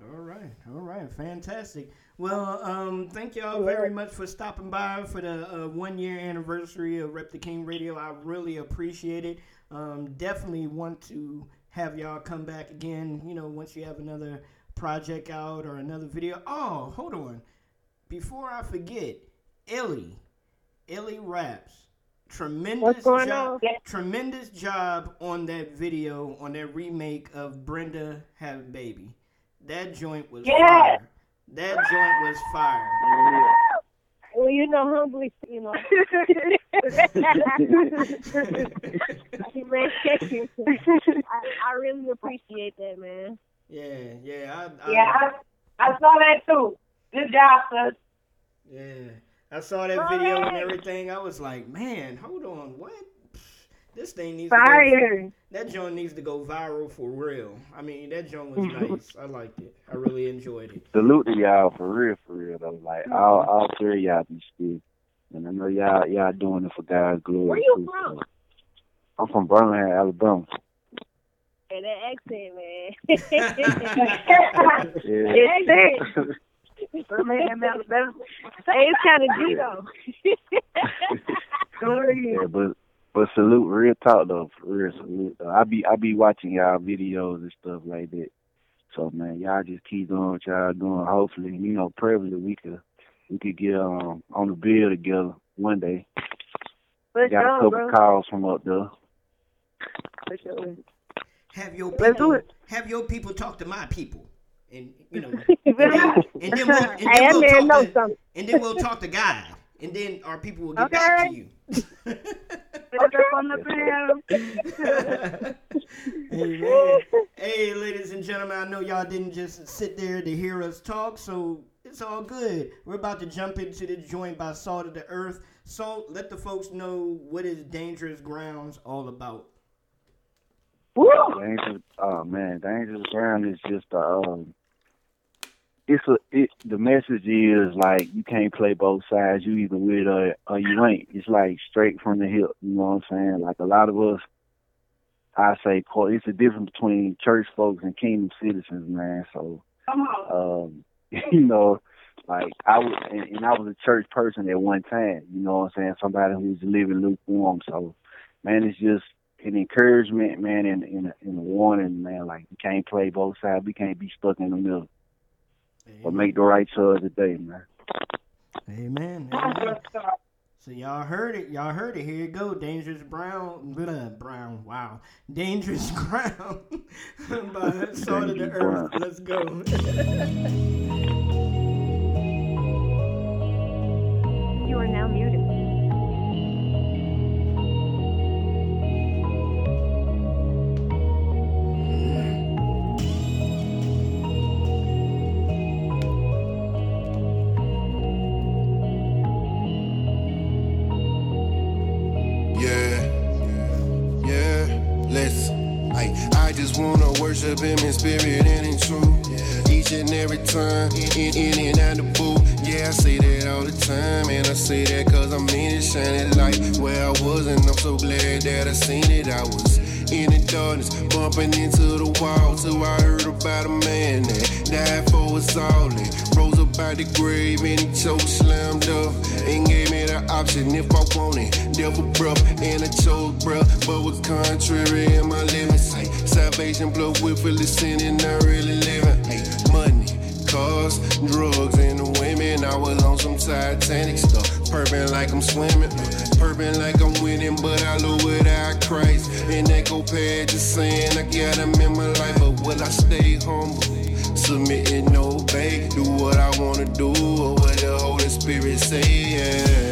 All right, all right, fantastic. Well, um, thank y'all very much for stopping by for the uh, one year anniversary of Rep the King Radio. I really appreciate it. Um, definitely want to have y'all come back again. You know, once you have another project out or another video. Oh, hold on, before I forget, Illy, Illy raps. Tremendous job, on? tremendous job on that video on that remake of Brenda Have a Baby. That joint was Yes. fire. That joint was fire. Well, you know, humbly, you know. man, thank you. I, I really appreciate that, man. Yeah, yeah, I, I, Yeah, I, I saw that too. Good job, sis. yeah. I saw that video and everything. I was like, man, hold on, what? This thing needs Fire. to go, viral that joint needs to go viral for real. I mean, that joint was mm-hmm. nice. I liked it. I really enjoyed it. Salute to y'all for real, for real though. Like mm-hmm. all all three of y'all be still. And I know y'all y'all doing it for God's glory. Where you too, from? so. I'm from Birmingham, Alabama. And that accent, man. Yeah. It's it. Birmingham, Alabama. Hey, it's kind of G though. Yeah, but but salute, real talk though, for real salute. Though. I be I be watching y'all videos and stuff like that. So man, y'all just keep doing what y'all doing. Hopefully, you know, probably we could we could get um on the bill together one day. For Got a couple bro. calls from up there. For sure. Have your people, Let's do it. have your people talk to my people, and you know, and then we'll, and then we'll talk knows to, something. and then we'll talk to God, and then our people will get back to you. Look on the Hey, man. hey, ladies and gentlemen, I know y'all didn't just sit there to hear us talk, so it's all good. We're about to jump into the joint by Salt of the Earth. So let the folks know what is Dangerous Grounds all about. Dangerous, oh man, dangerous ground is just a, um, it's a, it, the message is like you can't play both sides. You either with or, or you ain't. It's like straight from the hip. You know what I'm saying? Like a lot of us, I say, it's a difference between church folks and kingdom citizens, man. So, um, you know, like I was, and, and I was a church person at one time. You know what I'm saying? Somebody who's living lukewarm. So, man, it's just an encouragement, man, and, and, and a warning, man. Like you can't play both sides. We can't be stuck in the middle. But make the right choice today, man. Amen. Amen. So y'all heard it. Y'all heard it. Here you go. Dangerous Ground. Blah, brown. Wow. Dangerous Ground by Salt of the Dangerous Earth. Ground. Let's go. You are now muted. Him in spirit and in truth. Each and every time, in, in and out the booth. Yeah, I say that all the time, and I say that cause I'm in it, shining light where I was, and I'm so glad that I seen it. I was in the darkness, bumping into the wall, till I heard about a man that died for us all. And rose up out the grave, and he chose slammed up, and gave me the option if I wanted. Devil breath, and I chose breath, but was contrary in my limits. Hey, salvation blood willfully sinning, not really living. Hey, money cars, drugs, and the women. I was on some Titanic stuff. Purping like I'm swimming, uh, purping like I'm winning, but I lose without Christ. And that go just saying I got him in my life, but will I stay humble? Submit and obey, do what I wanna do, or what the Holy Spirit say, yeah.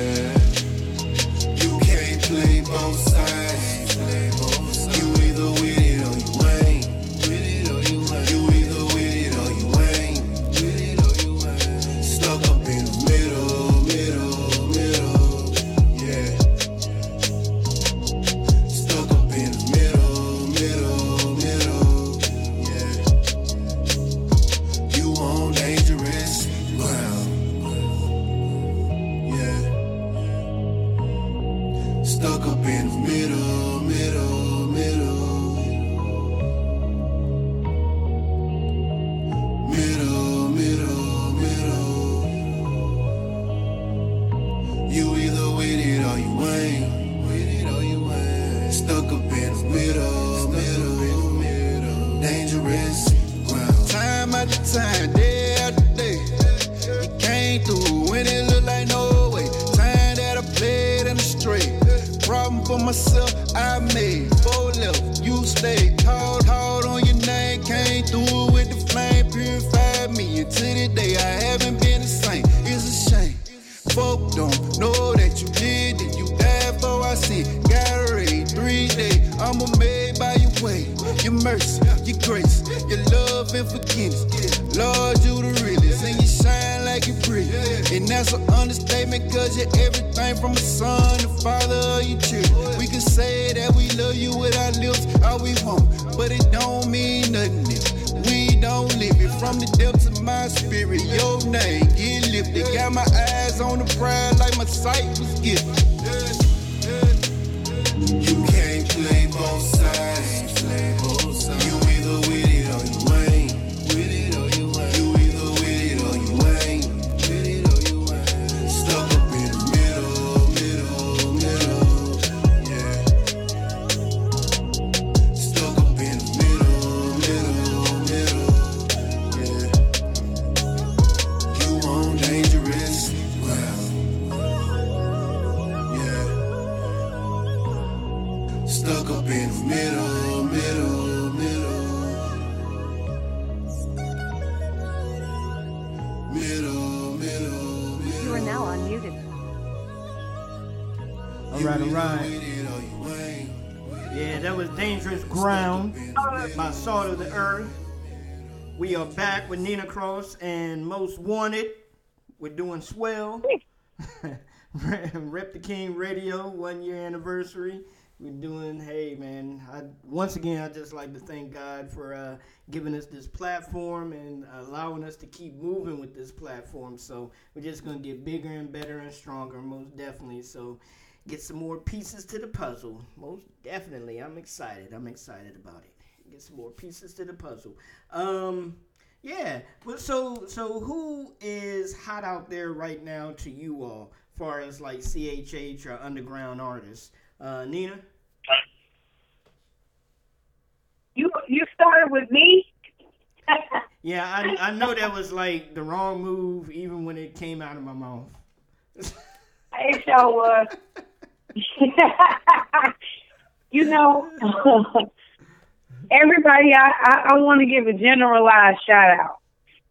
Mercy, your grace, your love and forgiveness. Lord, you the realest. And you shine like you pretty. And that's an understatement, cause you're everything from a son, to father of your children. We can say that we love you with our lips, all we want, but it don't mean nothing we don't live it. From the depths of my spirit, your name get lifted. Got my eyes on the prize like my sight was gifted. You can't play both sides. Back with Nina Cross and Most Wanted. We're doing swell. Rep the King Radio, one year anniversary. We're doing, hey man, I, once again, I just like to thank God for uh, giving us this platform and allowing us to keep moving with this platform. So we're just going to get bigger and better and stronger, most definitely. So get some more pieces to the puzzle. Most definitely. I'm excited. I'm excited about it. Get some more pieces to the puzzle. Um, yeah. Well, so so who is hot out there right now to you all, far as like CHH or underground artists? Uh, Nina. You you started with me. Yeah, I, I know that was like the wrong move, even when it came out of my mouth. It sure was. you know, everybody, I, I, I want to give a generalized shout out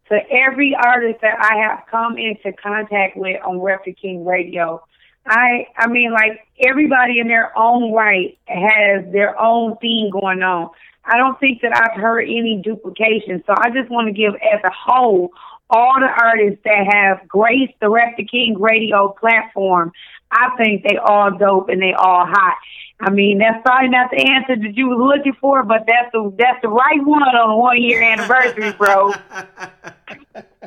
to every artist that I have come into contact with on Rep King Radio. I I mean, like everybody in their own right has their own thing going on. I don't think that I've heard any duplication. So I just want to give as a whole all the artists that have graced the Rep the King radio platform. I think they all dope and they all hot. I mean, that's probably not the answer that you was looking for, but that's the that's the right one on the one year anniversary, bro.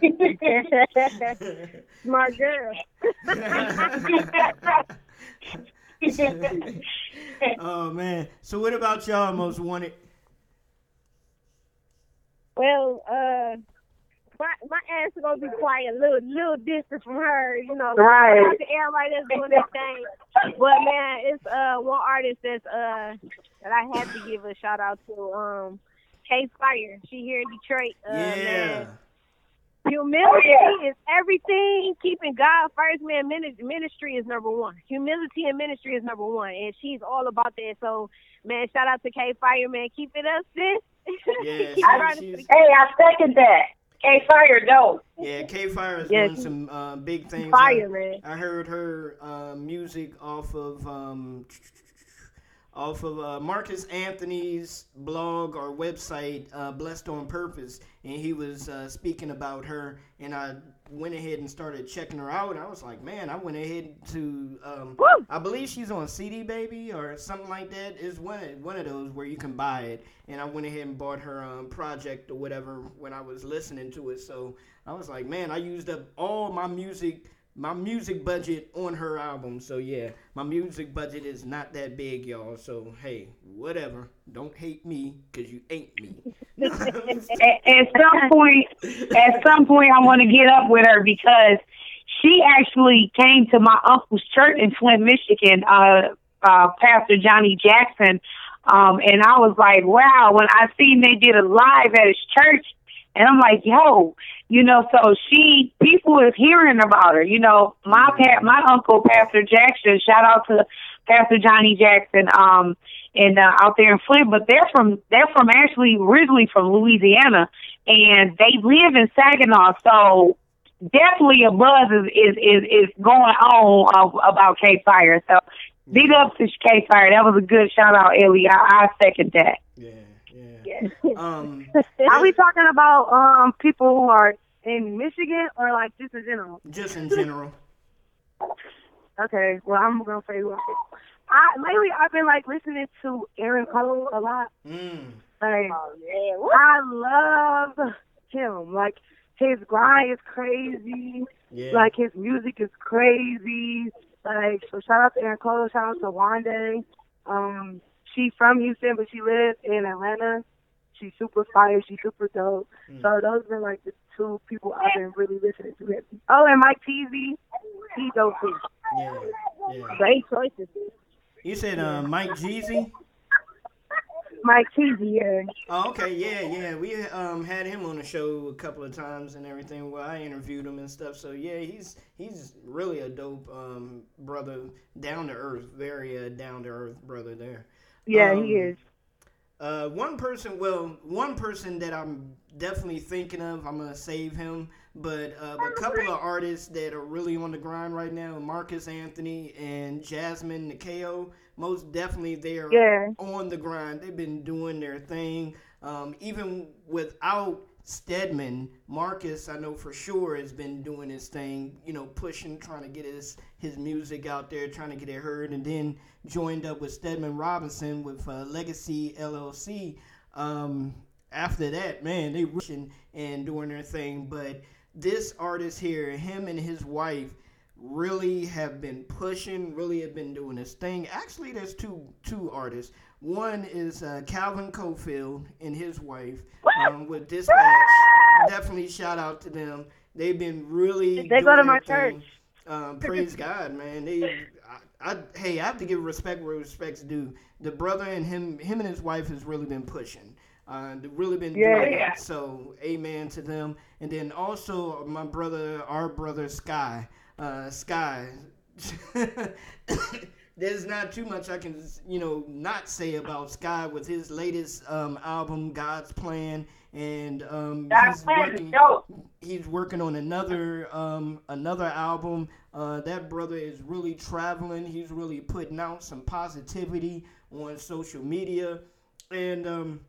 Smart girl. oh man. So what about y'all most wanted? well, uh, my my ass is gonna be quiet, a little little distance from her, you know. Right. Shout out to Everybody that's doing their thing. But man, it's uh one artist that's uh that I had to give a shout out to, um, K Fire. She here in Detroit. Uh, man. Humility is everything. Keeping God first, man. Ministry is number one. Humility and ministry is number one, and she's all about that. So, man, shout out to K Fire, man. Keep it up, sis. Yeah, Keep she- running she's- for the- Hey, I second that. K Fire dope. Yeah, K Fire is Yeah, doing some uh, big things. Fire, I, man. I heard her uh, music off of um, off of uh, Marcus Anthony's blog or website, uh, Blessed on Purpose, and he was uh, speaking about her, and I went ahead and started checking her out. And I was like, man, I went ahead to, um, I believe she's on CD Baby or something like that. Is one of, one of those where you can buy it, and I went ahead and bought her um, project or whatever when I was listening to it. So I was like, man, I used up all my music my music budget on her album. So yeah, my music budget is not that big, y'all. So hey, whatever. Don't hate me because you ain't me. at, at some point, at some point, I want to get up with her because she actually came to my uncle's church in Flint, Michigan. Uh, uh, Pastor Johnny Jackson, um, and I was like, wow. When I seen they did a live at his church, and I'm like, yo, you know. So she, people is hearing about her. You know, my pa- my uncle Pastor Jackson. Shout out to Pastor Johnny Jackson. Um, and uh, out there in Flint, but they're from they're from actually originally from Louisiana, and they live in Saginaw. So definitely a buzz is is is, is going on about K Fire. So big up to K Fire. That was a good shout out, Ellie. I, I second that. Yeah, yeah. Um, Are we talking about um people who are in Michigan or like just in general? Just in general. Okay, well I'm gonna say who I I lately I've been like listening to Aaron Cole a lot. Mm. Like I love him. Like his grind is crazy. Yeah. Like his music is crazy. Like so shout out to Aaron Cole, shout out to Wande. Um she from Houston but she lives in Atlanta. She's super fire, she's super dope. Mm. So those are like the two people I've been really listening to. Oh and Mike Teasy, he dope too. Yeah. Yeah. Great choices. You said uh, Mike Jeezy. Mike Teasy, yeah. Oh, okay, yeah, yeah. We um had him on the show a couple of times and everything. Where I interviewed him and stuff. So yeah, he's he's really a dope um brother, down to earth, very uh, down to earth brother there. Yeah, Um, he is. Uh, one person, well, one person that I'm definitely thinking of, I'm gonna save him. But uh, a couple of artists that are really on the grind right now, Marcus Anthony and Jasmine Nikeo, most definitely they are Yeah. on the grind. They've been doing their thing. Um, even without Stedman, Marcus, I know for sure, has been doing his thing, you know, pushing, trying to get his, his music out there, trying to get it heard, and then joined up with Stedman Robinson with uh, Legacy LLC. Um, after that, man, they rushing and doing their thing. But this artist here, him and his wife, really have been pushing, really have been doing this thing. Actually, there's two two artists. One is uh, Calvin Cofield and his wife um, with Dispatch. Definitely shout out to them. They've been really. They go to my thing. church. Um, praise God, man. They, I, I, hey, I have to give respect where respect's due. The brother and him, him and his wife has really been pushing. Uh, they've really been doing Yeah. it. So, amen to them. And then also my brother, our brother Sky, uh, Sky. There's not too much I can, you know, not say about Sky with his latest um, album, God's Plan, and um, God's he's Plan working. He's working on another um, another album. Uh, that brother is really traveling. He's really putting out some positivity on social media, and um,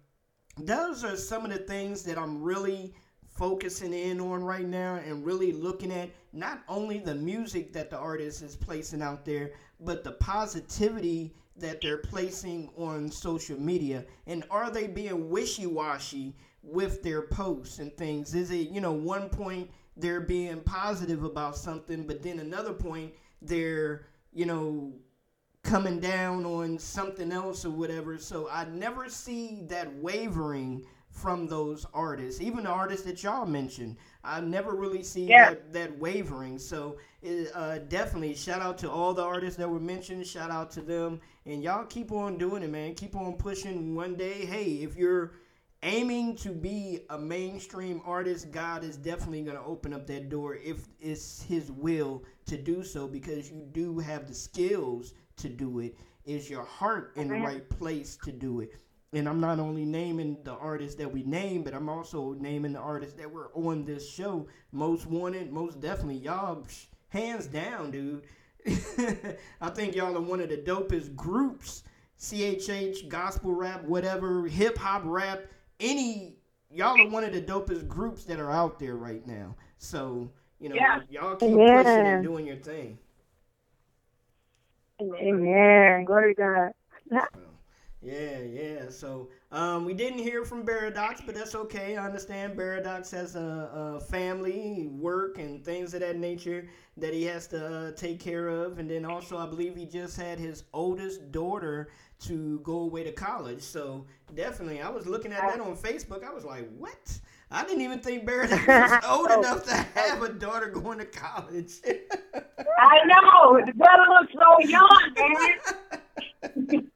those are some of the things that I'm really focusing in on right now and really looking at not only the music that the artist is placing out there, but the positivity that they're placing on social media. And are they being wishy washy with their posts and things? Is it, you know, one point they're being positive about something, but then another point they're, you know, coming down on something else or whatever. So I never see that wavering from those artists, even the artists that y'all mentioned. I never really see Yeah. that, that wavering. So uh, definitely shout out to all the artists that were mentioned. Shout out to them, and y'all keep on doing it, man. Keep on pushing. One day, hey, if you're aiming to be a mainstream artist, God is definitely going to open up that door if it's His will to do so because you do have the skills to do it. Is your heart in the Mhm. right place to do it? And I'm not only naming the artists that we name, but I'm also naming the artists that were on this show. Most wanted, most definitely. Y'all, hands down, dude. I think y'all are one of the dopest groups. CHH, gospel rap, whatever, hip hop rap, any y'all are one of the dopest groups that are out there right now. So, you know, Yeah. y'all keep Yeah. pushing and doing your thing. Amen. Glory to God. Yeah, yeah. So um, we didn't hear from Baradox, but that's okay. I understand Baradox has a, a family, work, and things of that nature that he has to uh, take care of. And then also, I believe he just had his oldest daughter to go away to college. So definitely, I was looking at that on Facebook. I was like, what? I didn't even think Baradox was old enough to have a daughter going to college. I know. The brother looks so young, man.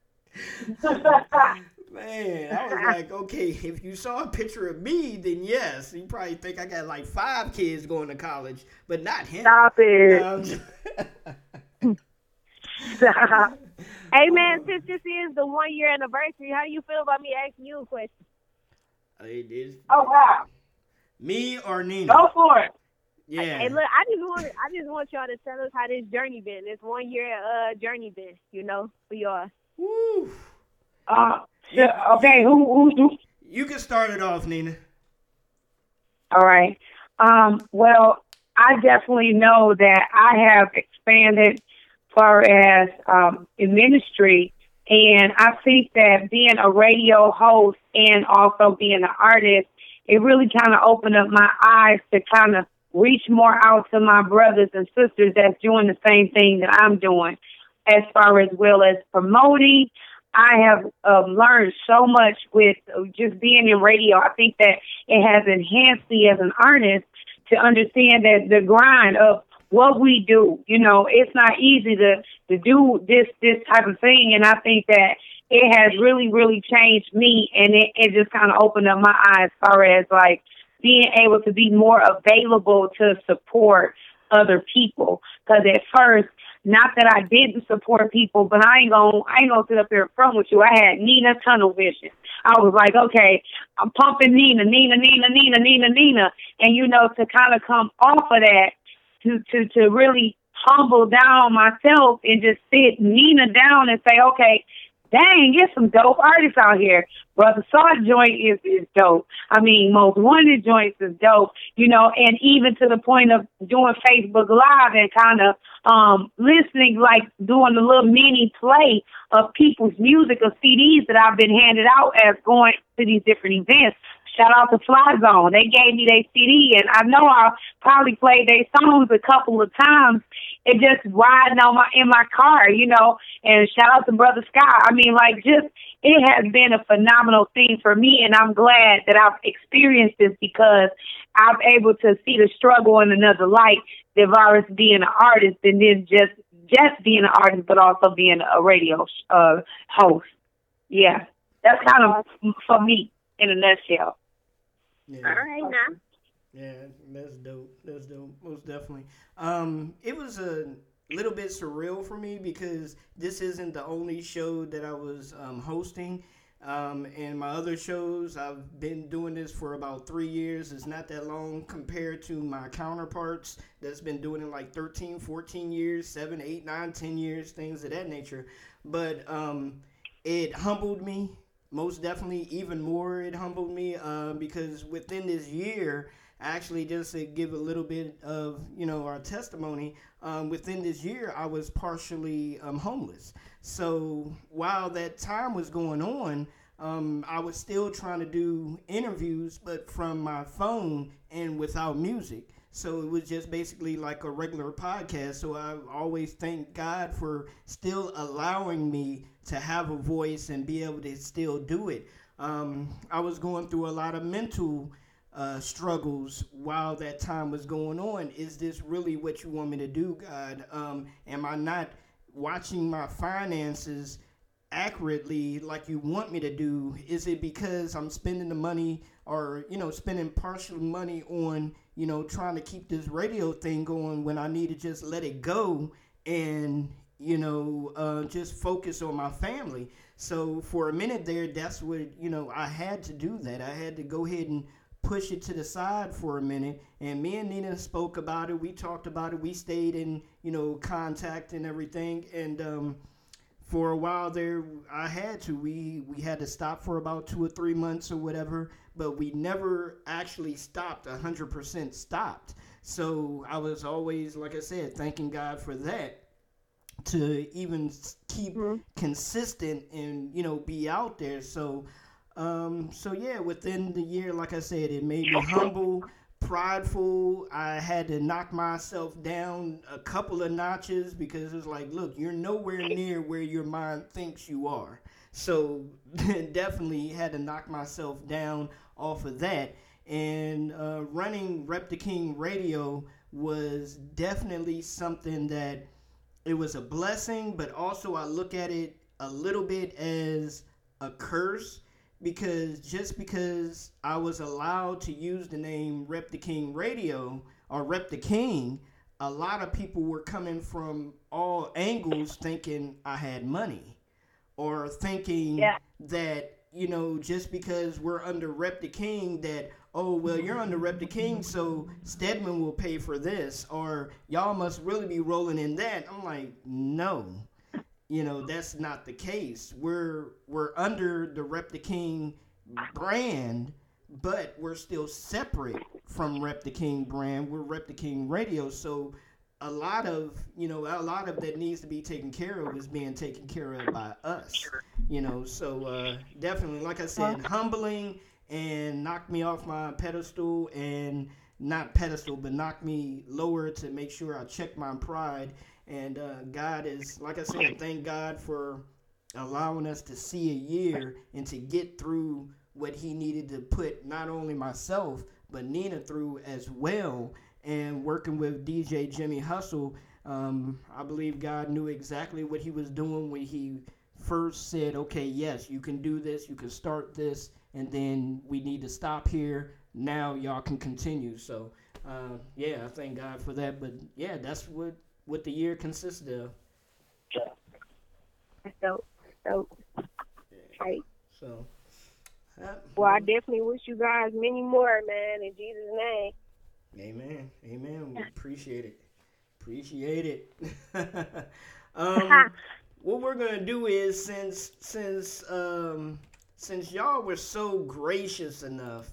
Man, I was like, okay, if you saw a picture of me, then yes, you probably think I got like five kids going to college, but not him. Stop it. Um, hey man, since this is the one year anniversary, how do you feel about me asking you a question? it is Oh wow. me or Nina. Go for it. Yeah. Hey, look, I just want I just want y'all to tell us how this journey been. This one year uh journey been, you know, for y'all. Woo. Uh, yeah, okay, who, who's who? You can start it off, Nina. All right. Um, well, I definitely know that I have expanded far as um, in ministry, and I think that being a radio host and also being an artist, it really kind of opened up my eyes to kind of reach more out to my brothers and sisters that's doing the same thing that I'm doing, as far as well as promoting. I have um, learned so much with just being in radio. I think that it has enhanced me as an artist to understand that the grind of what we do. You know, it's not easy to to do this this type of thing, and I think that it has really really changed me, and it it just kind of opened up my eyes as far as like being able to be more available to support other people. Because at first, not that I didn't support people, but I ain't gonna I ain't gonna sit up here in front with you. I had Nina tunnel vision. I was like, okay, I'm pumping Nina, Nina, Nina, Nina, Nina, Nina, and you know to kind of come off of that to to to really humble down myself and just sit Nina down and say, okay, dang, get some dope artists out here. Brother Saw joint is is dope. I mean, most wanted joints is dope. You know, and even to the point of doing Facebook Live and kind of um listening, like doing a little mini play of people's music or CDs that I've been handed out as going to these different events. Shout out to Fly Zone. They gave me their CD, and I know I probably played their songs a couple of times. It just riding on my in my car, you know. And shout out to Brother Scott. I mean, like, just it has been a phenomenal thing for me, and I'm glad that I've experienced this because I'm able to see the struggle in another light. The virus being an artist, and then just just being an artist, but also being a radio uh, host. Yeah, that's kind of for me in a nutshell. Yeah. All right now. Yeah, that's dope. That's dope. Most definitely. Um, it was a little bit surreal for me because this isn't the only show that I was um, hosting. Um, and my other shows, I've been doing this for about three years. It's not that long compared to my counterparts that's been doing it like 13, 14 years, 7, 8, 9, 10 years, things of that nature. But um, it humbled me most definitely even more it humbled me uh, because within this year actually just to give a little bit of you know our testimony um, within this year i was partially um, homeless so while that time was going on um, i was still trying to do interviews but from my phone and without music so it was just basically like a regular podcast. So I always thank God for still allowing me to have a voice and be able to still do it. Um, I was going through a lot of mental uh, struggles while that time was going on. Is this really what you want me to do, God? Um, am I not watching my finances accurately like you want me to do? Is it because I'm spending the money or, you know, spending partial money on you know, trying to keep this radio thing going when I need to just let it go and, you know, uh, just focus on my family. So for a minute there, that's what, you know, I had to do that. I had to go ahead and push it to the side for a minute. And me and Nina spoke about it. We talked about it. We stayed in, you know, contact and everything. And, um, for a while there I had to we we had to stop for about 2 or 3 months or whatever but we never actually stopped 100% stopped so I was always like I said thanking God for that to even keep mm-hmm. consistent and you know be out there so um so yeah within the year like I said it made me humble prideful. I had to knock myself down a couple of notches because it's like, look, you're nowhere near where your mind thinks you are. So definitely had to knock myself down off of that. And uh, running Rep the King Radio was definitely something that it was a blessing, but also I look at it a little bit as a curse because just because I was allowed to use the name Rep the King Radio or Rep the King, a lot of people were coming from all angles thinking I had money or thinking yeah. that you know just because we're under Rep the King that oh well you're under Rep the King so Stedman will pay for this or y'all must really be rolling in that. I'm like no you know that's not the case. We're we're under the Rep the King brand, but we're still separate from Rep the King brand. We're Rep the King Radio, so a lot of you know a lot of that needs to be taken care of is being taken care of by us. You know, so uh, definitely, like I said, humbling and knocked me off my pedestal and not pedestal, but knocked me lower to make sure I check my pride. And uh, God is, like I said, thank God for allowing us to see a year and to get through what He needed to put not only myself but Nina through as well. And working with DJ Jimmy Hustle, um, I believe God knew exactly what He was doing when He first said, "Okay, yes, you can do this. You can start this." and then we need to stop here. Now y'all can continue. So uh, yeah, I thank God for that. But yeah, that's what what the year consisted of. That's dope. Dope. Right. So. Well, I definitely wish you guys many more, man, in Jesus' name. Amen. Amen. We appreciate it. Appreciate it. um, what we're gonna do is since since um since y'all were so gracious enough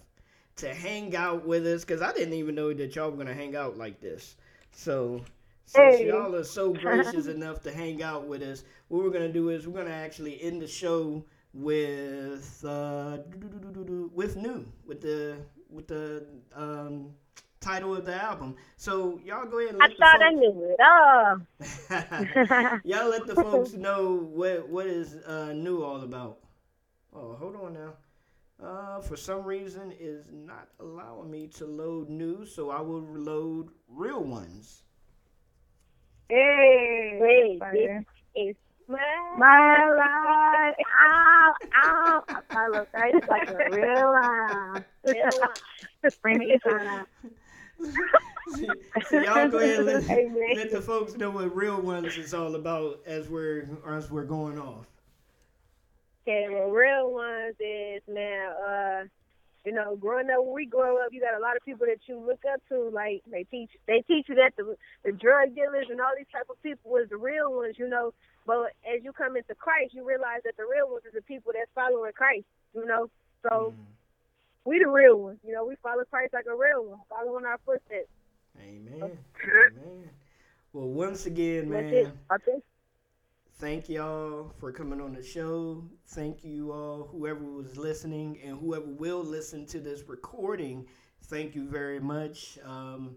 to hang out with us, because I didn't even know that y'all were gonna hang out like this. So since Hey. y'all are so gracious enough to hang out with us, what we're gonna do is we're gonna actually end the show with uh with new with the with the um title of the album. So y'all go ahead and I let the thought I knew it. Oh. Y'all let the folks know what what is uh, new all about. Oh, hold on now. Uh, for some reason, is not allowing me to load new, so I will load real ones. Hey, hey, this is my, my life. Ow, ow. I look right. It's like a real life. Real life. Bring it inside. So y'all go ahead and let, let the folks know what real ones is all about as we're as we're going off. Okay, well, real ones is man. Uh, you know, growing up when we grow up, you got a lot of people that you look up to. Like they teach, they teach you that the the drug dealers and all these type of people was the real ones. You know, but as you come into Christ, you realize that the real ones is the people that's following Christ. You know, so mm-hmm. we the real ones. You know, we follow Christ like a real one, following our footsteps. Amen. Amen. Well, once again, man. I think. Thank y'all for coming on the show. Thank you all, whoever was listening and whoever will listen to this recording. Thank you very much. Um,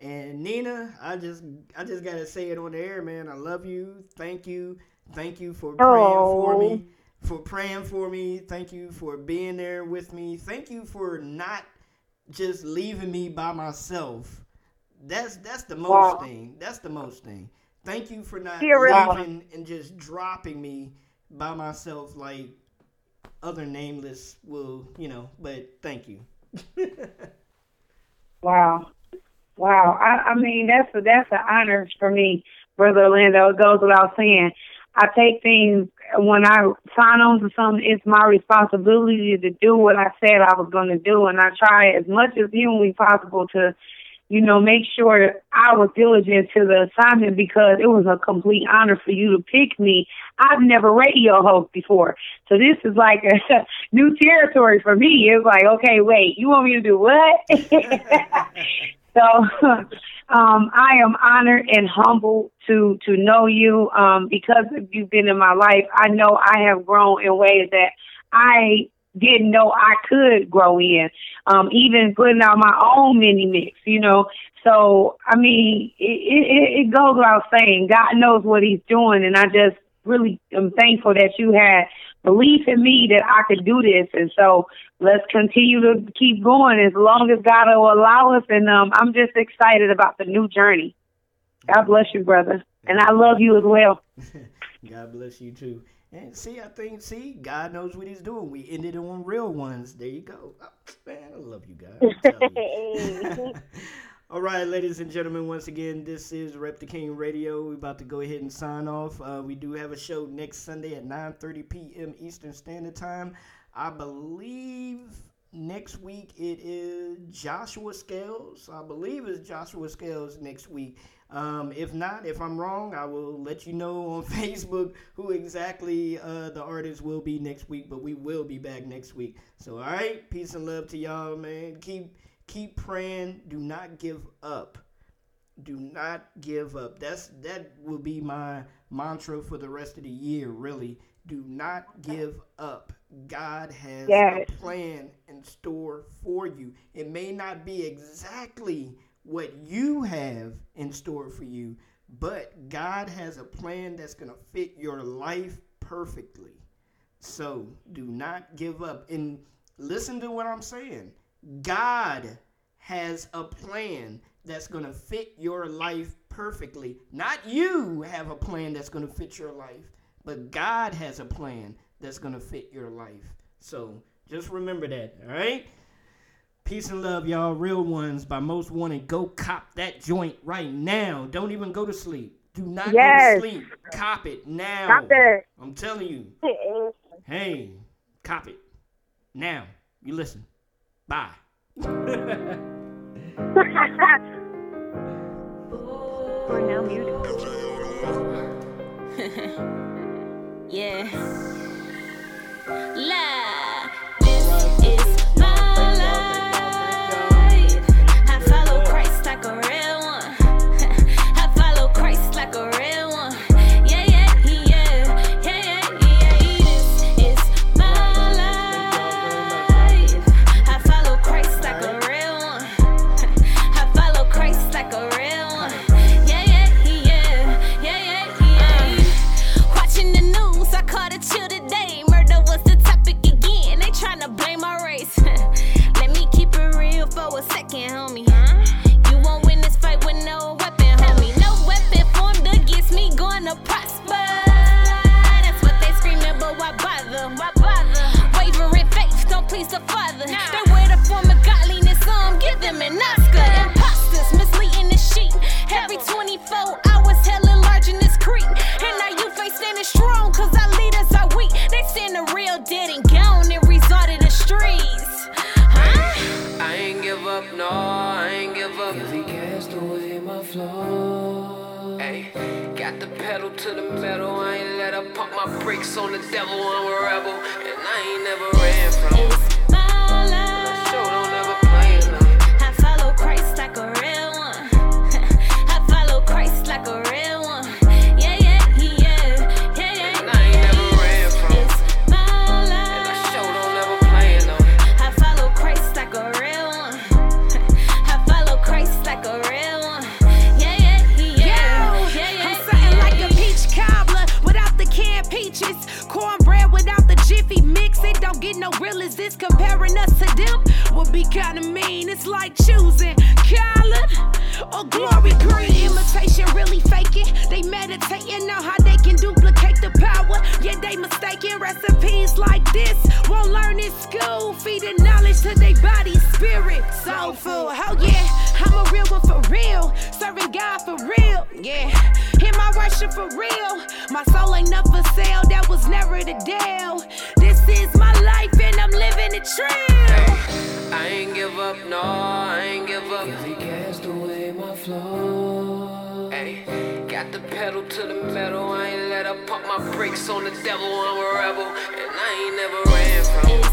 and Nina, I just I just gotta say it on the air, man. I love you. Thank you. Thank you for praying for Oh. me. For praying for me. Thank you for being there with me. Thank you for not just leaving me by myself. That's that's the most Wow. thing. That's the most thing. Thank you for not leaving and just dropping me by myself like other nameless will, you know, but thank you. Wow. Wow. I, I mean, that's a, that's an honor for me, Brother Orlando. It goes without saying. I take things when I sign on to something. It's my responsibility to do what I said I was going to do, and I try as much as humanly possible to, you know, make sure I was diligent to the assignment because it was a complete honor for you to pick me. I've never radio host before, so this is like a new territory for me. It's like, okay, wait, you want me to do what? So um, I am honored and humbled to to know you um, because you've been in my life. I know I have grown in ways that I didn't know I could grow in. Um, even putting out my own mini mix, you know. So I mean, it, it, it goes without saying. God knows what He's doing, and I just really am thankful that you had belief in me that I could do this. And so let's continue to keep going as long as God will allow us. And um, I'm just excited about the new journey. God bless you, brother. And I love you as well. God bless you too. And see, I think, see, God knows what He's doing. We ended on real ones. There you go. Oh, man, I love you, God. I'm telling you. All right, ladies and gentlemen, once again, this is Rep the King Radio. We're about to go ahead and sign off. Uh, we do have a show next Sunday at 9.30 p.m. Eastern Standard Time. I believe next week it is Joshua Scales. I believe it's Joshua Scales next week. Um, if not, if I'm wrong, I will let you know on Facebook who exactly uh, the artist will be next week. But we will be back next week. So, all right, peace and love to y'all, man. Keep keep praying. Do not give up. Do not give up. That's that will be my mantra for the rest of the year. Really, do not give up. God has Yes. a plan in store for you. It may not be exactly what you have in store for you, but God has a plan that's going to fit your life perfectly. So do not give up. And listen to what I'm saying. God has a plan that's going to fit your life perfectly. Not you have a plan that's going to fit your life, but God has a plan that's going to fit your life. So just remember that, all right? Peace and love, y'all. Real ones by most wanted. Go cop that joint right now. Don't even go to sleep. Do not Yes. go to sleep. Cop it now. Cop that. I'm telling you. Hey, cop it. Now. You listen. Bye. Cornell music. yeah. La, devil. I'm a rebel, and I ain't never It's like choosing collard or glory green. Imitation really faking. They meditating on how they can duplicate the power. Yeah, they mistaken recipes like this. Won't learn in school. Feeding knowledge to their body, spirit, soul food. Oh yeah, I'm a real one for real. Serving God for real. Yeah, in my worship for real. My soul ain't up for sale. That was never the deal. This is my life and I'm living it trill. I ain't give up, no, I ain't give up. Cause he cast away my flaws. Hey, got the pedal to the metal. I ain't let her pump my brakes on the devil. I'm a rebel, and I ain't never ran from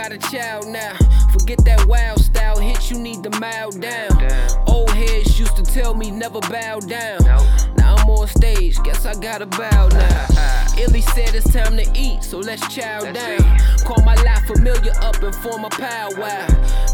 got a child now. Forget that wild style hit, you need to mild down. Old heads used to tell me never bow down. Now I'm on stage, guess I gotta bow now. Illy said it's time to eat, so let's chow down. Call my life familiar up and form a powwow.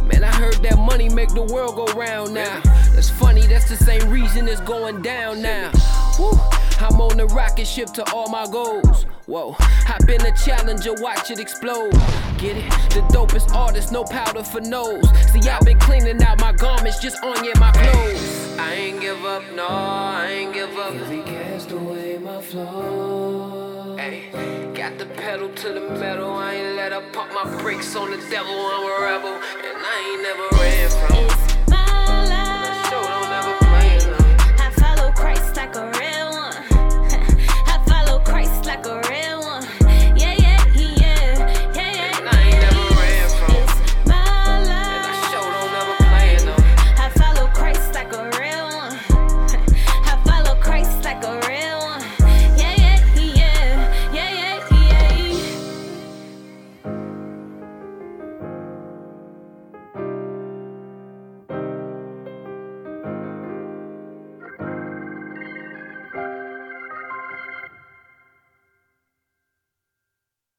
Man, I heard that money make the world go round now. That's funny, that's the same reason it's going down now. Woo. I'm on the rocket ship to all my goals. Whoa, I've been a challenger, watch it explode. Get it? The dopest artist, no powder for nose. See, I've been cleaning out my garments, just on yeah, my clothes. I ain't give up, no, I ain't give up. Cause he cast away my flaws. Hey, got the pedal to the metal. I ain't let her pump my brakes on the devil. I'm a rebel, and I ain't never ran from him. My life. Show don't ever play enough. I follow Christ like like a